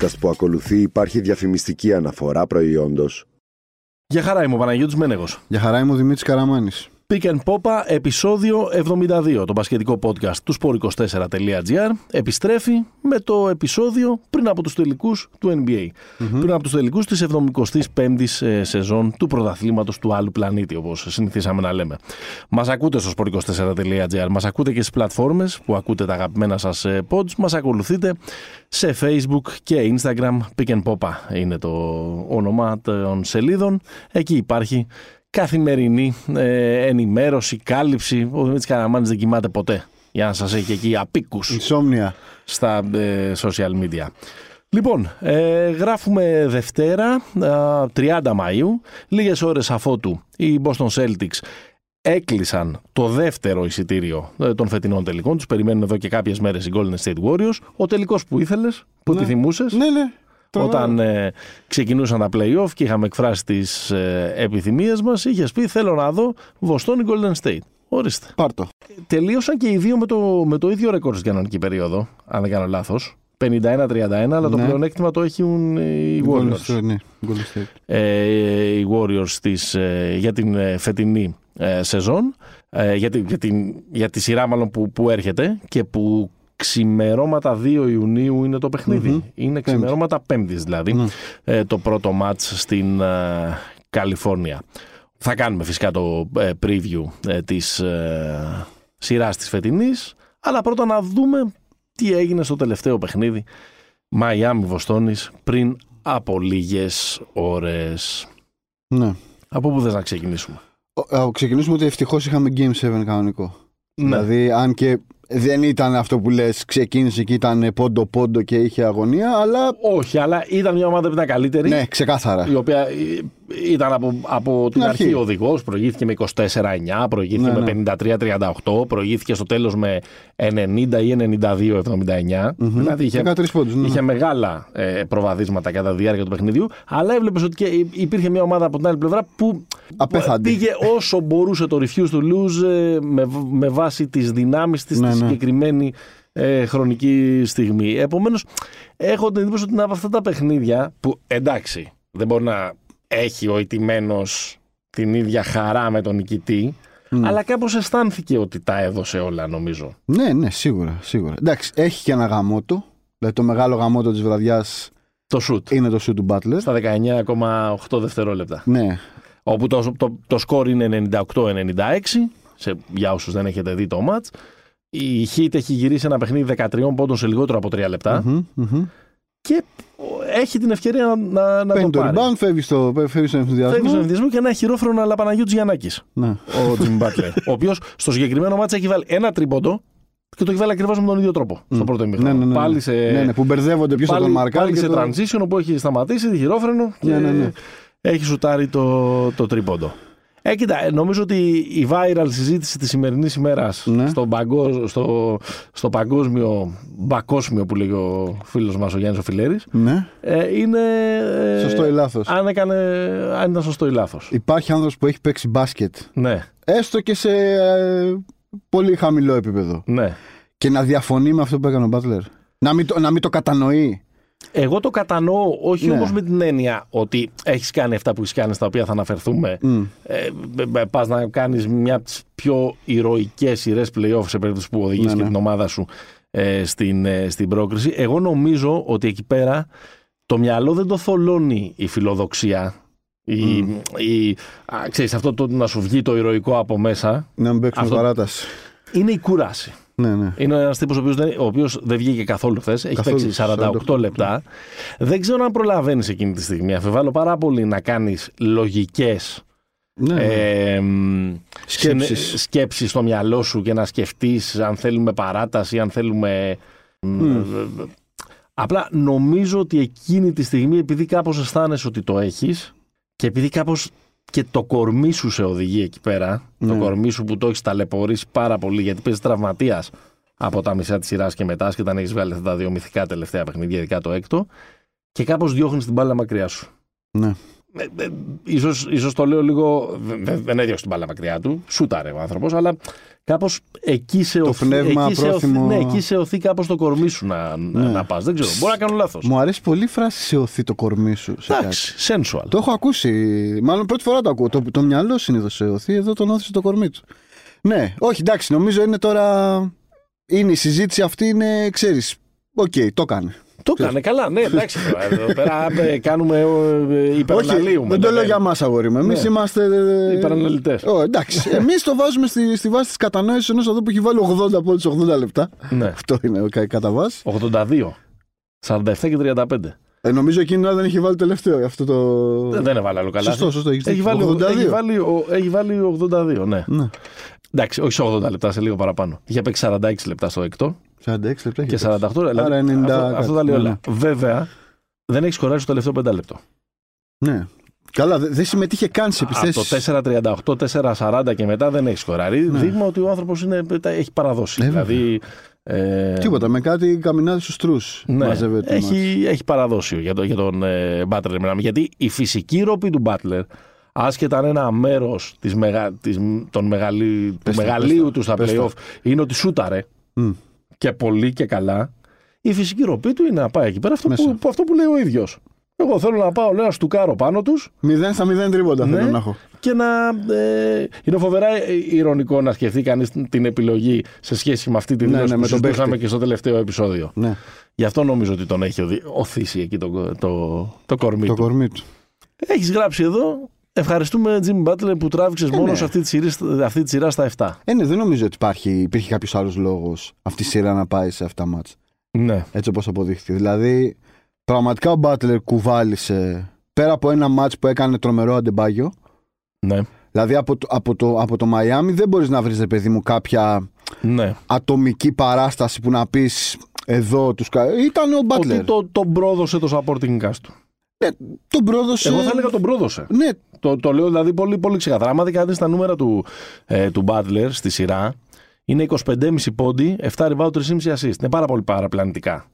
podcast που ακολουθεί υπάρχει διαφημιστική αναφορά προϊόντος. Για χαρά είμαι ο Παναγιώτης Μένεγος. Για χαρά είμαι ο Δημήτρης Καραμάνης. Pick and Popa, επεισόδιο 72, το μπασκετικό podcast του sport24.gr, επιστρέφει με το επεισόδιο πριν από τους τελικούς του NBA. Πριν από τους τελικούς της 75ης ε, σεζόν του πρωταθλήματος του άλλου πλανήτη, όπως συνηθίσαμε να λέμε. Μας ακούτε στο sport24.gr, μας ακούτε και στις πλατφόρμες που ακούτε τα αγαπημένα σας ε, pods, μας ακολουθείτε σε Facebook και Instagram. Pick and Popa είναι το όνομα των σελίδων. Εκεί υπάρχει καθημερινή ε, ενημέρωση, κάλυψη. Ο Δημήτρης Καραμάνης δεν κοιμάται ποτέ για να σας έχει εκεί απίκους Insomnia. στα ε, social media. Λοιπόν, ε, γράφουμε Δευτέρα, α, 30 Μαΐου, λίγες ώρες αφότου οι Boston Celtics έκλεισαν το δεύτερο εισιτήριο ε, των φετινών τελικών. Τους περιμένουν εδώ και κάποιες μέρες οι Golden State Warriors. Ο τελικός που ήθελες, που τη θυμούσες. Ναι, ναι. Το- Όταν ε, ξεκινούσαν τα play-off και είχαμε εκφράσει τις ε, επιθυμίες μας, είχες πει θέλω να δω Βοστόνη Golden State. Ορίστε. Πάρτο. Τελείωσαν και οι δύο με το, με το ίδιο ρεκόρ στην κανονική περίοδο, αν δεν κάνω λάθος. 51-31, αλλά το Ναι. πλεονέκτημα το έχουν οι Warriors. Golden State, Ναι, Golden State. Ε, οι Warriors της, ε, για την ε, φετινή ε, σεζόν, ε, για, τη, για, την, για τη σειρά μάλλον που, που έρχεται και που ξημερώματα 2 Ιουνίου είναι το παιχνιδι Είναι ξημερώματα πέμπτης δηλαδή Ναι. ε, το πρώτο μάτς στην ε, Καλιφόρνια. Θα κάνουμε φυσικά το ε, preview ε, της ε, σειράς της φετινής, αλλά πρώτα να δούμε τι έγινε στο τελευταίο παιχνίδι Μαϊάμι Βοστόνης πριν από λίγες ώρες. Ναι. Από πού θες να ξεκινήσουμε; Ο- α, ξεκινήσουμε ότι ευτυχώς είχαμε Game 7 κανονικό. Ναι. Δηλαδή, αν και δεν ήταν αυτό που λες, ξεκίνησε και ήταν πόντο-πόντο και είχε αγωνία, αλλά Όχι, αλλά ήταν μια ομάδα που ήταν καλύτερη. ναι, ξεκάθαρα. Η οποία ε, ήταν από, από την αρχή. αρχή οδηγός, προηγήθηκε με 24-9, προηγήθηκε Ναι, με 53-38, προηγήθηκε στο τέλος με 90 ή 92-79. Δηλαδή είχε, 13 πόντους, ναι, ναι. είχε μεγάλα ε, προβαδίσματα κατά τη διάρκεια του παιχνιδιού, αλλά έβλεπες ότι και υπήρχε μια ομάδα από την άλλη πλευρά που Απέθαντη. πήγε όσο μπορούσε το refuse to lose ε, με, με βάση τις δυνάμεις της Ναι, στη ναι. συγκεκριμένη ε, χρονική στιγμή. Επομένως, έχω την εντύπωση ότι είναι από αυτά τα παιχνίδια που εντάξει, δεν μπορεί να έχει ο ηττημένο την ίδια χαρά με τον νικητή, αλλά κάπως αισθάνθηκε ότι τα έδωσε όλα νομίζω. Ναι, ναι, σίγουρα, σίγουρα. Εντάξει, έχει και ένα γαμότο. Δηλαδή το μεγάλο γαμότο της βραδιάς Το shoot είναι το shoot του Butler. στα 19,8 δευτερόλεπτα. Ναι, Όπου το, το, το σκορ είναι 98-96, σε, για όσους δεν έχετε δει το match. Η Heat έχει γυρίσει ένα παιχνίδι 13 πόντων σε λιγότερο από 3 λεπτά Μμμ, μμμ. και έχει την ευκαιρία να, να, να Παίρνει το το πάρει. rebound, φεύγει, στο, φεύγει στον Φεύγει στον ενθουσιασμό. ενθουσιασμό και ένα χειρόφρονο αλλά Παναγιώτης Γιαννάκης, Ναι. ο Jimmy Butler, ο οποίος στο συγκεκριμένο μάτς έχει βάλει ένα τρίποντο και το έχει βάλει ακριβώς με τον ίδιο τρόπο στο πρώτο ημίχρονο. Ναι, ναι, ναι, ναι. Πάλι σε, ναι, ναι, που μπερδεύονται ποιο θα πάλι, τον μαρκάρει. πάλι και σε το- transition όπου έχει σταματήσει χειρόφρενο και Ναι, ναι, ναι. έχει σουτάρει το, το τρίποντο. Ε, κοίτα, ε, νομίζω ότι η viral συζήτηση της σημερινής ημέρας Ναι. στο, παγκόσμιο, στο, στο παγκόσμιο μπακόσμιο που λέει ο φίλος μας ο Γιάννης ο Φιλέρης Ναι, ε, είναι... ε, σωστό ή λάθος. Αν, έκανε, αν ήταν σωστό ή λάθος. Υπάρχει άνθρωπος που έχει παίξει μπάσκετ, Ναι, έστω και σε ε, πολύ χαμηλό επίπεδο, ναι. και να διαφωνεί με αυτό που έκανε ο Μπάτλερ. Να μην το, να μην το κατανοεί. Εγώ το κατανοώ, όχι Ναι. όμως με την έννοια ότι έχεις κάνει αυτά που έχεις κάνει στα οποία θα αναφερθούμε. Μμ. Ε, ε, πας να κάνεις μια από τις πιο ηρωικές σειρές play-off σε περίπτωση που οδηγείς Ναι, και ναι. την ομάδα σου ε, στην, ε, στην πρόκριση. Εγώ νομίζω ότι εκεί πέρα το μυαλό δεν το θολώνει η φιλοδοξία. Η, η, α, ξέρεις, αυτό το να σου βγει το ηρωικό από μέσα Να μην παίξουμε Αυτό- παράταση. είναι η κούραση. Ναι, ναι. Είναι ένας τύπος ο οποίος δεν, ο οποίος δεν βγήκε καθόλου χθες. Έχει Καθόλου, παίξει 48, 48 λεπτά. Δεν ξέρω αν προλαβαίνεις εκείνη τη στιγμή. Αφιβάλλω πάρα πολύ να κάνεις λογικές ναι, ναι. ε, μ, Σκέψεις. συνε- σκέψεις στο μυαλό σου και να σκεφτείς αν θέλουμε παράταση, αν θέλουμε... μ, Μμ. ε, Απλά νομίζω ότι εκείνη τη στιγμή επειδή κάπως αισθάνεσαι ότι το έχεις και επειδή κάπως και το κορμί σου σε οδηγεί εκεί πέρα, το Ναι. κορμί σου που το έχεις ταλαιπωρήσει πάρα πολύ γιατί παίζεις τραυματίας από τα μισά της σειράς και μετά, και όταν έχεις βγάλει αυτά τα δύο μυθικά τελευταία παιχνίδια, ειδικά το έκτο, και κάπως διώχνεις την μπάλα μακριά σου. Ναι. Ε, ε, ίσως, ίσως το λέω λίγο. δεν- Δεν έδιωξε την μπάλα μακριά του. Σούταρε ο άνθρωπος, αλλά κάπως εκεί σε Το οθεί. πνεύμα εκεί σε οθεί, πρόθυμο. ναι, εκεί σε οθεί κάπως το κορμί σου να, Ναι. να πας. Δεν ξέρω. Μπορεί να κάνω λάθος. Μου αρέσει πολύ η φράση σε ωθεί το κορμί σου. σε κάτι. Εντάξει, sensual. Το έχω ακούσει. Μάλλον πρώτη φορά το ακούω. Το, το μυαλό συνήθως σε ωθεί, εδώ τον ώθησε το κορμί του. Ναι, όχι, εντάξει, νομίζω είναι τώρα. Είναι η συζήτηση αυτή, είναι, ξέρεις. Οκ, το έκανε. Το έκανε καλά, ναι, εντάξει. τώρα, Εδώ πέρα ε, κάνουμε ε, υπεραναλύουμε. δεν το λέω για μας, αγόρι μου. Εμείς Ναι. είμαστε. ε, Υπεραναλυτές. Ω, εντάξει. Εμείς το βάζουμε στη, στη βάση της κατανόησης ενός εδώ που έχει βάλει 80 από τι 80 λεπτά. Ναι. Αυτό είναι κα- κατά βάση. 82. 47 και 35. Ε, νομίζω εκείνη την ώρα δεν έχει βάλει τελευταίο. Αυτό το... Δεν- Δεν έβαλε άλλο καλά. Σωστό, σωστό. έχεις Έχει δίκιο. βάλει, 82. έχει, βάλει, ο- έχει βάλει 82, ναι. Ναι. Εντάξει, όχι σε 80 λεπτά, σε λίγο παραπάνω. Είχε παίξει 46 λεπτά στο έκτο 46 λεπτά. έχεις και παίξει. 48. Δηλαδή, Άρα 90 αυτό, αυτό τα λέει κάτι, όλα. Βέβαια, δεν έχεις σκοράρει στο τελευταίο 5 λεπτό. Ναι. Καλά, δε- δεν συμμετείχε καν σε Από το επιθέσει. 4-38, 4-40 και μετά δεν έχεις σκοράρει. Ναι. Δείγμα ότι ο άνθρωπος έχει παραδώσει. Ε, δηλαδή. Ε, Τίποτα, με κάτι καμινάδε στους τρούς. Ναι, μαζεύεται. το μάτς. έχει, έχει παραδώσει για, το, για τον ε, Butler. μιλάμε. Γιατί η φυσική ροπή του Butler, άσχετα αν ένα μέρο μεγα, της, των μεγαλύ, του Πες τα, μεγαλείου πες τα, του στα πες τα. playoff είναι ότι σούταρε Μμ. Και πολύ και καλά, η φυσική ροπή του είναι να πάει εκεί πέρα αυτό, Μέσα. που, που- αυτό που λέει ο ίδιος. Εγώ θέλω να πάω, λέω, να στουκάρω πάνω τους 0 στα 0 τρίποτα Ναι. θέλω να έχω. και να. Ε, είναι φοβερά ε, ηρωνικό να σκεφτεί κανείς την επιλογή σε σχέση με αυτή τη Ναι, δήλωση ναι, που με τον συζητούσαμε παίκτη. και στο τελευταίο επεισόδιο. Ναι, Γι' αυτό νομίζω ότι τον έχει οδη- οθήσει εκεί το, το, το κορμί το του. κορμί του. Έχεις γράψει εδώ. Ευχαριστούμε, Jimmy Butler, που τράβηξες μόνος ναι. σε αυτή τη, σειρά, αυτή τη σειρά στα 7. Ε, ναι, δεν νομίζω ότι υπάρχει, υπήρχε κάποιος άλλος λόγος αυτή η σειρά να πάει σε αυτά τα μάτς. Ναι. Έτσι όπως αποδείχθηκε. Δηλαδή, πραγματικά ο Μπάτλερ κουβάλισε πέρα από ένα μάτς που έκανε τρομερό αντεμπάγιο. Ναι. Δηλαδή από το, από το, από το Μαϊάμι δεν μπορείς να βρεις, ρε παιδί μου, κάποια ναι. ατομική παράσταση που να πεις εδώ τους... κα- Ήταν ο Μπάτλερ. Ότι το, τον πρόδωσε το supporting cast του. Τον πρόδωσε... Εγώ θα έλεγα τον πρόδωσε. Ναι, Το, το λέω δηλαδή πολύ, πολύ ξεκαθαρά. Άμα δείτε τα νούμερα του, ε, του Butler στη σειρά, είναι 25,5 πόντι, 7 rebound, 3,5 assist. Είναι πάρα πολύ παραπλανητικά.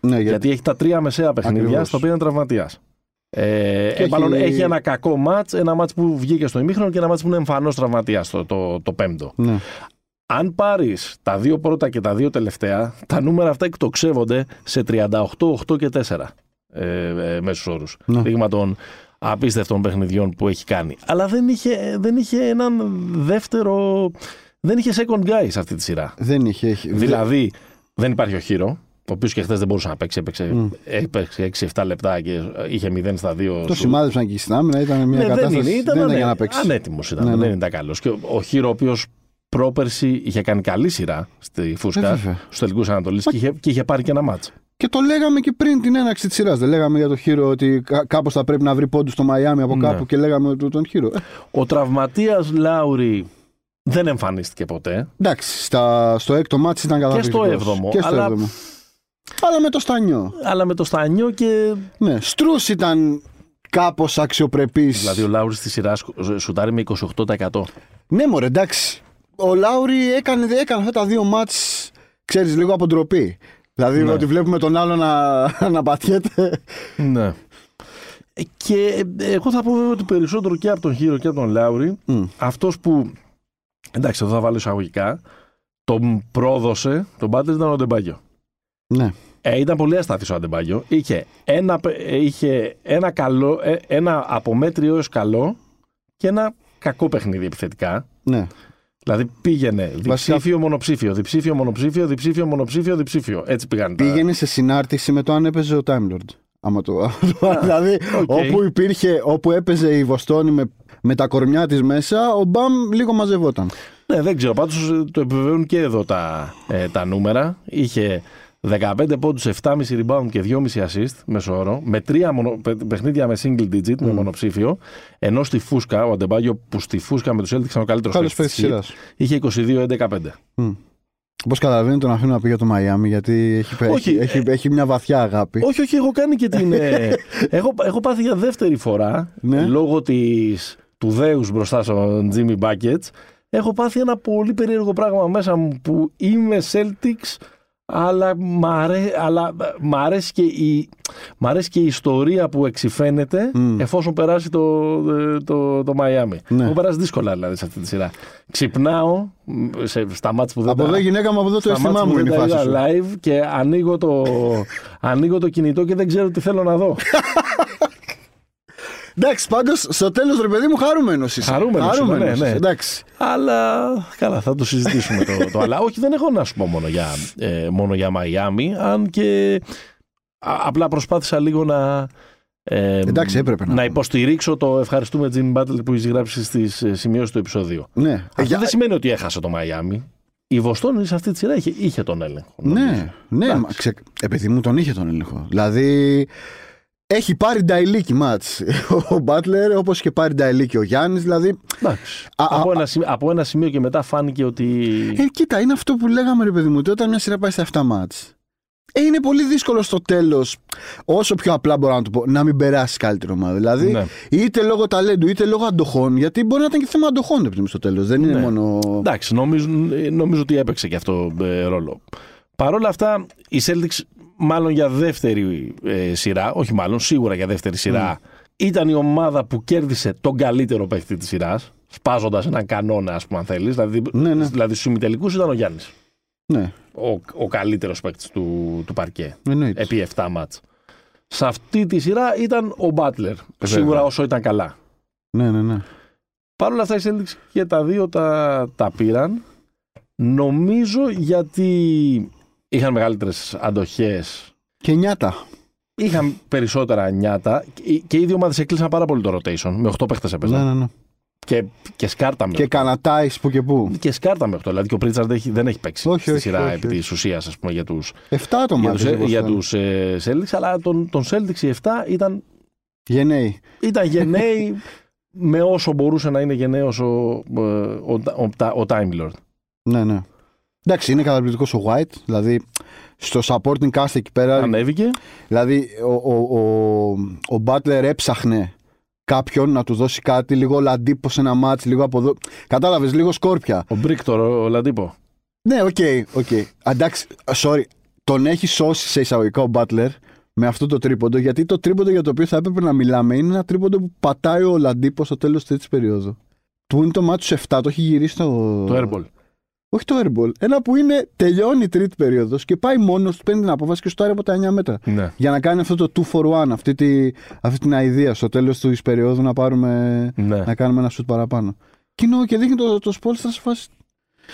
ναι γιατί... Γιατί έχει τα τρία μεσαία παιχνίδια, Ακριβώς. στα οποία είναι τραυματίας. Ε, Και ε, μάλλον έχει- έχει ένα κακό μάτ, ένα μάτ που βγήκε στο ημίχρονο και ένα μάτ που είναι εμφανώς τραυματίας, το, το, το πέμπτο. ναι. Αν πάρεις τα δύο πρώτα και τα δύο τελευταία, τα νούμερα αυτά εκτοξεύονται σε 38, 8 και 4 ε, ε, μέσους όρους. Ναι. Δείγμα των απίστευτων παιχνιδιών που έχει κάνει. Αλλά δεν είχε, δεν είχε έναν δεύτερο. Δεν είχε second guy σε αυτή τη σειρά. Δεν είχε... Έχει... Δηλαδή, δεν υπάρχει ο Χείρο, ο οποίος και χθες δεν μπορούσε να παίξει. Έπαιξε, Μμ. έπαιξε 6-7 λεπτά και είχε 0 στα 2. Το σημάδεψαν και στην άμυνα, ήταν μια ναι, δεν κατάσταση... είναι, ήταν, δεν ήταν ανε- για να παίξει. ανέτοιμος ήταν, Ναι, ναι. δεν ήταν καλός. Και ο, ο Χείρο, ο οποίος πρόπερση είχε κάνει καλή σειρά στη Ε, Φούσκα, βέβαια. στους τελικούς Ανατολής και, είχε, και είχε πάρει και ένα μάτς. Και το λέγαμε και πριν την έναρξη της σειράς. Δεν λέγαμε για τον Χείρο ότι κάπως θα πρέπει να βρει πόντους στο Μαϊάμι από Ναι. κάπου και λέγαμε του- τον Χείρο. Ε, Ο τραυματίας Λάουρη δεν εμφανίστηκε ποτέ. εντάξει, στα, στο έκτο μάτι ήταν καταπληκτικός. έβδομο, Και στο αλλά- έβδομο. Αλλά με το στανιό. Αλλά με το Στανιό και. Ναι, Στρούς ήταν κάπως αξιοπρεπής. Δηλαδή ο Λάουρης στη σειρά σκ- σουτάρει με 28%. Ναι, μωρέ, εντάξει. Ο Λάουρι έκανε, έκανε αυτά τα δύο μάτς, ξέρεις, λίγο από ντροπή. Δηλαδή Ναι. ότι βλέπουμε τον άλλο να, να πατιέται. Ναι. Ε, Και ε, εγώ θα πω βέβαια ότι περισσότερο και από τον Χείρο και από τον Λάουρη, Μμ. αυτός που. Εντάξει, εδώ θα βάλω εισαγωγικά. Τον πρόδωσε, τον Μπάτλερ ήταν ο Ντεμπάγιο. Ναι. Ε, ήταν πολύ αστάθης ο Αντεμπάγιο. Είχε ένα, πε- ε, είχε ένα, καλό, ε, ένα από μέτριο έως καλό και ένα κακό παιχνίδι επιθετικά. ναι. Δηλαδή πήγαινε Βασικά- διψήφιο, μονοψήφιο, διψήφιο, μονοψήφιο, διψήφιο, μονοψήφιο, διψήφιο. Έτσι πήγαν τα- Πήγαινε σε συνάρτηση με το αν έπαιζε ο Time Lord. Άμα το, δηλαδή, οκ. όπου υπήρχε, όπου έπαιζε η Βοστόνη με, με τα κορμιά της μέσα, ο Μπαμ λίγο μαζευόταν. Ναι, δεν ξέρω. Πάντως ε, το επιβεβαιώνουν και εδώ τα, ε, τα νούμερα. Είχε 15 πόντους, 7,5 rebound και 2,5 assist μέσω όρο, με τρία μονο, παι- παιχνίδια με single digit, με μονοψήφιο, ενώ στη Φούσκα, ο Αντεμπάγιο που στη Φούσκα με τους Celtics ήταν ο καλύτερος Καλός παίκτης παίκτης της της Heat, σειράς. είχε 22-11-5. Όπως καταλαβαίνεις, τον αφήνω να πει για το Μαϊάμι γιατί έχει, Όχι, έχει, έχει, έχει μια βαθιά αγάπη. Όχι, όχι, έχω κάνει και την. ε, έχω, έχω πάθει για δεύτερη φορά Ναι. λόγω της, του δέους μπροστά στον Jimmy Buckets. Έχω πάθει ένα πολύ περίεργο πράγμα μέσα μου που είμαι Celtics, Αλλά μ' αρέ- αλλά μ' αρέσει, και η, μ' αρέσει και η ιστορία που εξηφαίνεται Μμ. εφόσον περάσει το, το, το Μαϊάμι. Ναι. Έχω περάσει δύσκολα δηλαδή σε αυτή τη σειρά. Ξυπνάω μ, σε, στα μάτς που δεν Από τα- εδώ η γυναίκα μου, από εδώ το στα μάτς αίσθημά που μου δεν είναι η τα φάση είδα σου. live και ανοίγω το, ανοίγω το κινητό και δεν ξέρω τι θέλω να δω. Εντάξει, πάντως στο τέλος ρε παιδί μου χαρούμενος είσαι. Χαρούμενος είμαι, ναι, ναι. Εντάξει. Αλλά καλά, θα το συζητήσουμε το, το αλλά. Όχι, δεν έχω να σου πω μόνο για, ε, μόνο για Μαϊάμι, αν και α- απλά προσπάθησα λίγο να. ε, Εντάξει, έπρεπε να να πούμε. υποστηρίξω το ευχαριστούμε Jim Butler που έχει γράψει στι σημειώσεις του επεισοδίου. Ναι. Αυτό Για- δεν σημαίνει ότι έχασε το Μαϊάμι. Η Βοστόνη σε αυτή τη σειρά είχε, είχε τον έλεγχο. νομίζω. Ναι, ναι, Εντάξει. μα, ξε... επειδή μου τον είχε τον έλεγχο. Δηλαδή, έχει πάρει νταϊλίκι μάτς ο Μπάτλερ, όπως και πάρει νταϊλίκι ο Γιάννης, δηλαδή... Εντάξει. Α, από, α, ένα, σημείο- από ένα σημείο και μετά φάνηκε ότι. Ε, κοίτα, είναι αυτό που λέγαμε ρε παιδί μου, ότι όταν μια σειρά πάει στα 7 μάτς, ε, είναι πολύ δύσκολο στο τέλος, όσο πιο απλά μπορώ να το πω, να μην περάσει καλύτερη ομάδα. Δηλαδή, Ναι. είτε λόγω ταλέντου, είτε λόγω αντοχών, γιατί μπορεί να ήταν και θέμα αντοχών ρε παιδί μου, στο τέλος. Δεν είναι Ναι. μόνο... Εντάξει, νομίζω, νομίζω ότι έπαιξε και αυτό ε, ρόλο. Παρ' όλα αυτά, η Celtics μάλλον για δεύτερη ε, σειρά, όχι μάλλον, σίγουρα για δεύτερη σειρά, ήταν η ομάδα που κέρδισε τον καλύτερο παίκτη της σειράς, σπάζοντας έναν κανόνα, ας πούμε, αν θέλεις. Δηλαδή, Ναι, ναι. δηλαδή στους ημιτελικούς ήταν ο Γιάννης. Ναι, Ο, ο καλύτερος παίκτης του, του παρκέ. εννοείται. Επί 7 μάτς. Σε αυτή τη σειρά ήταν ο Μπάτλερ. Σίγουρα όσο ήταν καλά. Ναι, ναι, ναι. Παρ' όλα αυτά οι Celtics και τα δύο τα, τα πήραν. Νομίζω γιατί είχαν μεγαλύτερες αντοχές, Και νιάτα. είχαν περισσότερα νιάτα και, και οι δύο ομάδες έκλεισαν πάρα πολύ το rotation. Με 8 παίχτες έπαιζαν. Ναι, ναι, ναι. Και, και σκάρτα με Και κανατάει που και που. και σκάρτα με 8. Δηλαδή και ο Πρίτσαρντ έχει, δεν έχει παίξει Όχι, στη όχι, σειρά όχι, επί όχι. της ουσίας ας πούμε, για τους, Εφτά άτομα. για τους, ακριβώς για ήταν. τους ε, Celtics, αλλά τον, τον Celtics οι 7 ήταν Γενναίοι. ήταν γενναίοι με όσο μπορούσε να είναι γενναίος ο, ο, ο, ο, ο Time Lord. Ναι, ναι. Εντάξει, είναι καταπληκτικός ο White. Δηλαδή, στο supporting cast εκεί πέρα. Ανέβηκε. Δηλαδή, ο, ο, ο, ο Butler έψαχνε κάποιον να του δώσει κάτι, λίγο Ολαντίπο σε ένα ματς, λίγο από εδώ. Κατάλαβες, λίγο σκόρπια. Ο Μπρίκτορ Ολαντίπο. Ναι, OK, OK. Εντάξει, sorry. Τον έχει σώσει σε εισαγωγικά ο Butler με αυτό το τρίποντο, γιατί το τρίποντο για το οποίο θα έπρεπε να μιλάμε είναι ένα τρίποντο που πατάει ο Λαντύπο στο τέλος της τρίτη περίοδου. Του είναι το μάτι τους 7, το έχει γυρίσει το. Το Airball. Όχι το airball. Ένα που είναι τελειώνει η τρίτη περίοδος και πάει μόνος του, παίρνει την απόφαση και στο από τα 9 μέτρα. Ναι. Για να κάνει αυτό το 2 for 1, αυτή, τη, αυτή την αηδία στο τέλος της περίοδου να, πάρουμε, ναι. να κάνουμε ένα shoot παραπάνω. Και, είναι- και δείχνει το, το Spolstra σε φάση.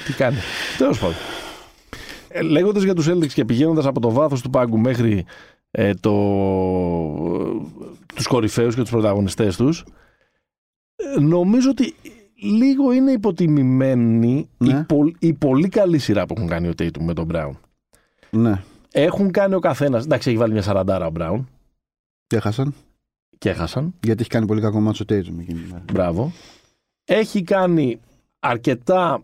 Τι κάνει. Τέλος πάντων. Ε, Λέγοντας για τους Celtics και πηγαίνοντας από το βάθος του πάγκου μέχρι ε, το, τους κορυφαίους και τους πρωταγωνιστές τους ε, νομίζω ότι λίγο είναι υποτιμημένη Ναι. η, πο- η πολύ καλή σειρά που έχουν κάνει ο Tatum με τον Brown. Ναι, Έχουν κάνει ο καθένας, εντάξει έχει βάλει μια σαραντάρα ο Brown και έχασαν. και έχασαν, Γιατί έχει κάνει πολύ κακό μάτσο Tatum εκείνη την μέρα. μπράβο. Έχει κάνει αρκετά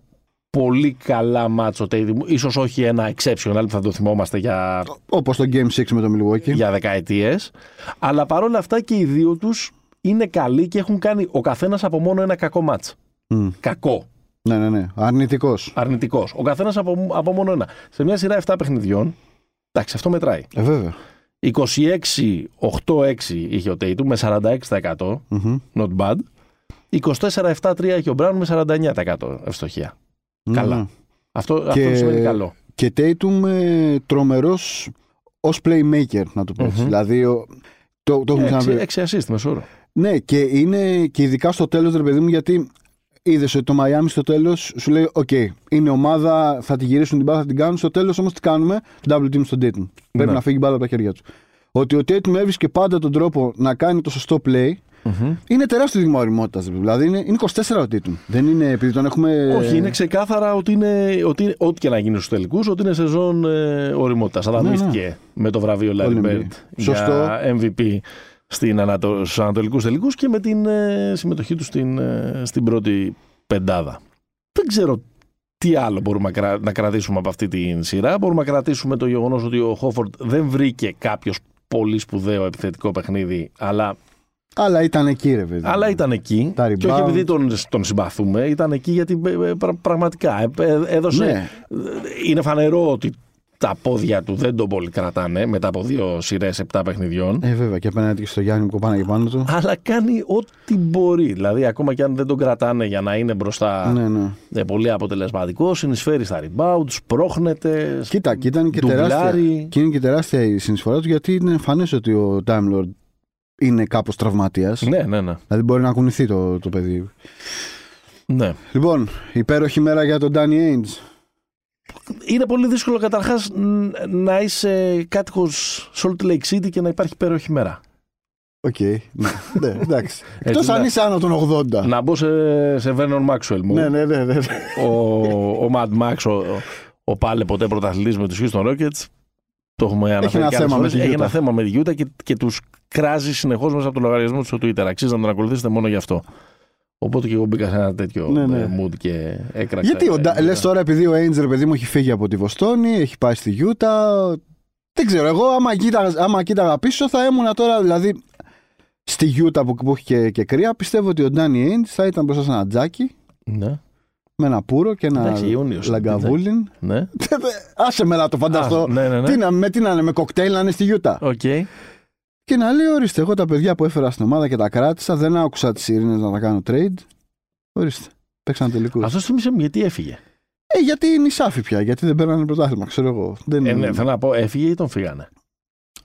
πολύ καλά μάτσο Tatum, ίσως όχι ένα exceptional που θα το θυμόμαστε για Όπως το Game 6 με το Milwaukee. για δεκαετίες αλλά παρόλα αυτά και οι δύο τους είναι καλοί και έχουν κάνει ο καθένας από μόνο ένα κακό μάτς. Μμ. Κακό, Ναι, ναι, ναι. Αρνητικός. αρνητικός. Ο καθένας από, από μόνο ένα. Σε μια σειρά 7 παιχνιδιών, εντάξει αυτό μετράει. Ε, βέβαια. 26-8-6 είχε ο Tatum με 46%, Μμμ. not bad. 24-7-3 είχε ο Brown με 49% ευστοχία. Καλά. Ναι. Αυτό, Και- αυτό σημαίνει καλό. Και Tatum ε, τρομερός ως playmaker, να το πω έτσι. Μμμ. Δηλαδή, ο, το, το έχουμε ξαναπεί. 6 assist μέσο όρο. Ναι, και είναι και ειδικά στο τέλος, ρε παιδί μου, γιατί είδες ότι το Miami στο τέλος σου λέει: Οκ, είναι ομάδα, θα τη γυρίσουν την μπάλα, θα την κάνουν. Στο τέλος όμως τι κάνουμε, double team στον Tatum. Πρέπει Ναι. να φύγει η μπάλα από τα χέρια τους. Ότι ο Tatum έβρισκε πάντα τον τρόπο να κάνει το σωστό play είναι τεράστιο δείγμα οριμότητας. Δηλαδή είναι, είναι 24 ο Tatum. Δεν είναι επειδή τον έχουμε. Όχι, είναι ξεκάθαρα ότι είναι, ότι είναι, ό,τι και να γίνει στους τελικούς, ότι είναι σεζόν ε, οριμότητας. Αδαμίστηκε με το βραβείο Larry Πολύ Bird NBA. για Σωστό. MVP στην ανατο, στους ανατολικούς τελικούς και με την ε, συμμετοχή τους στην, ε, στην πρώτη πεντάδα. Δεν ξέρω τι άλλο μπορούμε να, κρα- να κρατήσουμε από αυτή την σειρά. Μπορούμε να κρατήσουμε το γεγονός ότι ο Χόφορντ δεν βρήκε κάποιος πολύ σπουδαίο επιθετικό παιχνίδι, αλλά, Αλλά ήταν εκεί, ρε παιδί. αλλά ήταν εκεί. Τα Και όχι rebound. επειδή τον, τον συμπαθούμε, ήταν εκεί γιατί ε, ε, πρα- πραγματικά ε, ε, έδωσε Ναι, είναι φανερό ότι τα πόδια του δεν τον πολύ κρατάνε μετά από δύο σειρές 7 παιχνιδιών. Ε, βέβαια, και απέναντι και στο Γιάννη που κοπάνε και πάνω του. Αλλά κάνει ό,τι μπορεί. Δηλαδή, ακόμα και αν δεν τον κρατάνε για να είναι μπροστά Ναι, ναι. ε, πολύ αποτελεσματικό, συνεισφέρει στα rebound, σπρώχνεται. Κοίτα, και ήταν και ντουμπλάρει. τεράστια, και είναι και τεράστια η συνεισφορά του γιατί είναι εμφανές ότι ο Time Lord είναι κάπως τραυματίας. Ναι, ναι, ναι. Δηλαδή μπορεί να κουνηθεί το, το παιδί. ναι. Λοιπόν, υπέροχη μέρα για τον Danny Ainge. Είναι πολύ δύσκολο καταρχάς να είσαι κάτοικος Salt Lake City και να υπάρχει υπέροχη μέρα. Οκ. ναι, ναι, εντάξει. Εκτός Έτσι, αν να- είσαι άνω των 80. Να μπω σε, σε Vernon Maxwell μου. Ναι, ναι, ναι. ναι. Ο, ο Mad Max, ο, ο πάλε ποτέ πρωταθλητής με τους Houston Rockets. Το έχουμε αναφέρει ένα και άλλες θέμα με φορές. τη Έχει Utah. ένα θέμα με τη Utah και, και τους κράζει συνεχώς μέσα από το λογαριασμό του στο Twitter. Αξίζει να τον ακολουθήσετε μόνο γι' αυτό. Οπότε και εγώ μπήκα σε ένα τέτοιο Ναι, ναι. ε, mood και έκραξα. Γιατί ο, ε, Ντα- ε, λες τώρα επειδή ο Ainge ρε παιδί μου έχει φύγει από τη Βοστόνη, έχει πάει στη Γιούτα. Δεν ξέρω, εγώ άμα κοίταγα, άμα κοίταγα πίσω θα ήμουν τώρα δηλαδή στη Γιούτα που, που έχει και, και κρύα. Πιστεύω ότι ο Danny Ainge θα ήταν μπροστά σε ένα τζάκι Ναι, με ένα πούρο και ένα Εντάξει, Ιούνιος είναι, Lagavulin. ναι. Άσε με να το φανταστώ. Α, ναι, ναι, ναι. Τι να, με τι να είναι, με κοκτέιλ να είναι στη Γιούτα. Οκ. Και να λέει, ορίστε, εγώ τα παιδιά που έφερα στην ομάδα και τα κράτησα, δεν άκουσα τις σειρήνες να τα κάνω trade. Ορίστε, παίξαν τελικούς. Αυτός θύμισε μου γιατί έφυγε. Ε, γιατί είναι σάφη πια, γιατί δεν παίρνανε πρωτάθλημα, ξέρω εγώ. Δεν... Ε, ναι, θέλω να πω, έφυγε ή τον φύγανε;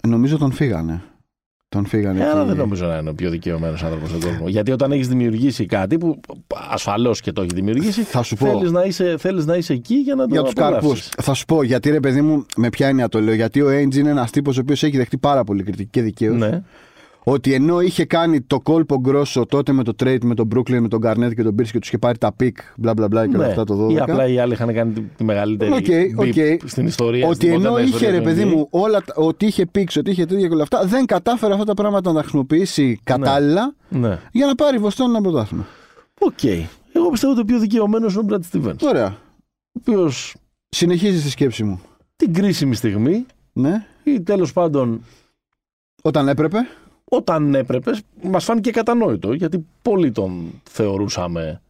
Νομίζω τον φύγανε. Τον φύγανε. Ε, αλλά και- δεν νομίζω να είναι ο πιο δικαιωμένος άνθρωπος στον κόσμο. Γιατί όταν έχεις δημιουργήσει κάτι που ασφαλώς και το έχει δημιουργήσει, Θα σου πω. θέλεις να, είσαι, θέλεις να είσαι εκεί για να το Για τους καρπούς. απολαύσεις. Θα σου πω, γιατί ρε παιδί μου, με ποια έννοια το λέω. Γιατί ο Ainge είναι ένας τύπος ο οποίος έχει δεχτεί πάρα πολύ κριτική και δικαίως. Ναι. Ότι ενώ είχε κάνει το κόλπο γκρόσο τότε με το trade με τον Brooklyn, με τον Garnett και τον Pierce και τους είχε πάρει τα pick, μπλα μπλα μπλα και όλα ναι. αυτά το 12. Ή απλά οι άλλοι είχαν κάνει τη, τη μεγαλύτερη Οκ, beep οκ. στην ιστορία. Ότι στην ενώ μοντέρνα είχε ιστορία ρε του παιδί NBA. μου όλα, τα- ότι είχε picks, ότι είχε τέτοια και όλα αυτά, δεν κατάφερε αυτά τα πράγματα να τα χρησιμοποιήσει κατάλληλα Ναι. για να πάρει η Βοστόνη ένα πρωτάθλημα. Οκ. Εγώ πιστεύω ότι ο πιο δικαιωμένος είναι ο Μπραντ Στίβενς. Ωραία. Ο οποίος Συνεχίζει τη σκέψη μου. την κρίσιμη στιγμή Ναι. ή τέλος πάντων Όταν έπρεπε. Όταν έπρεπε, μας φάνηκε ακατανόητο γιατί πολλοί τον θεωρούσαμε,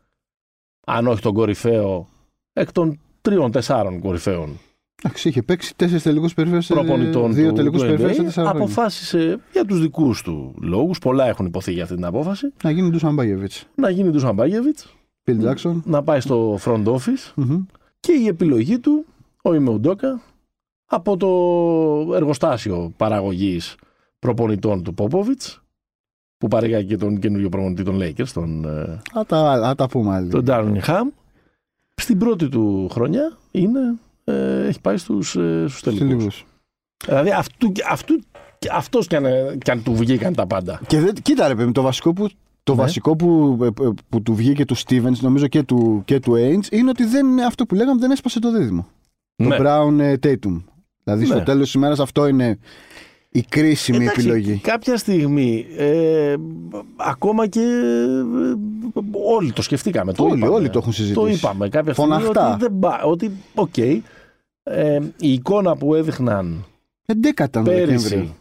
αν όχι τον κορυφαίο, εκ των τριών-τεσσάρων κορυφαίων Εντάξει, είχε παίξει τέσσερις τελικούς περιφέρειες. προπονητών Δύο του, τελικούς του περιφέρειες σε NBA, τέσσερα χρόνια. αποφάσισε για τους δικούς του λόγους, πολλά έχουν υποθεί για αυτή την απόφαση, Να γίνει του Αμπάγεβιτ. να γίνει του Σαμπάγεβιτς, Φιλ Τζάξον. να πάει στο front office Μμμ. και η επιλογή του, ο Ιμεουντόκα, από το εργοστάσιο παραγωγής προπονητών του Πόποβιτς, που παρήγαγε και τον καινούριο προπονητή των Lakers, τον, ε, Α τα, α τα πούμε άλλη. τον Darwin Ham, στην πρώτη του χρονιά είναι, ε, έχει πάει στους, ε, στους τελικούς. Τελικούς. Δηλαδή αυτού, αυτού, αυτός κι αν, ε, κι αν του βγήκαν τα πάντα. Και δεν, κοίτα ρε παιδί, το βασικό που, το Ναι. βασικό που, που, που του βγήκε του Stevens, νομίζω και του, και του Ainge, είναι ότι δεν είναι αυτό που λέγαμε, δεν έσπασε το δίδυμο. Ναι. Το Brown ε, Tatum. Δηλαδή στο Ναι. τέλος της ημέρας αυτό είναι η κρίσιμη Εντάξει, επιλογή. Κάποια στιγμή, ε, ακόμα και ε, όλοι το σκεφτήκαμε. Το Όλοι, είπαμε. όλοι το έχουν συζητήσει. Το είπαμε κάποια στιγμή Φωναχτά. ότι, δεν πά- ότι οκ, ε, η εικόνα που έδειχναν 11 ήταν το Δεκέμβριο. πέρυσι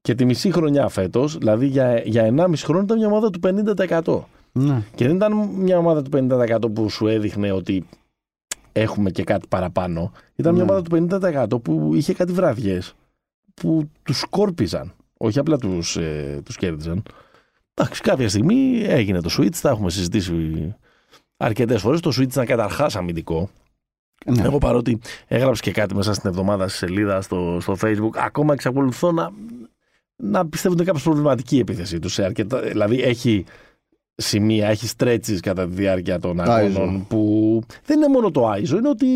και τη μισή χρονιά φέτος, δηλαδή για, για 1,5 χρόνο ήταν μια ομάδα του 50%. Ναι. Και δεν ήταν μια ομάδα του 50% που σου έδειχνε ότι έχουμε και κάτι παραπάνω. Ήταν μια Ναι. ομάδα του 50% που είχε κάτι βραδιές που τους σκόρπιζαν. Όχι απλά τους, ε, τους κέρδιζαν. Εντάξει, κάποια στιγμή έγινε το switch, τα έχουμε συζητήσει αρκετές φορές. Το switch ήταν καταρχάς αμυντικό. Ναι. Εγώ παρότι έγραψε και κάτι μέσα στην εβδομάδα στη σελίδα στο, στο facebook, ακόμα εξακολουθώ να, να πιστεύω ότι είναι κάπως προβληματική η επίθεσή τους. Σε αρκετά, δηλαδή έχει σημεία, έχει stretches κατά τη διάρκεια των αγώνων που δεν είναι μόνο το Άιζο, είναι ότι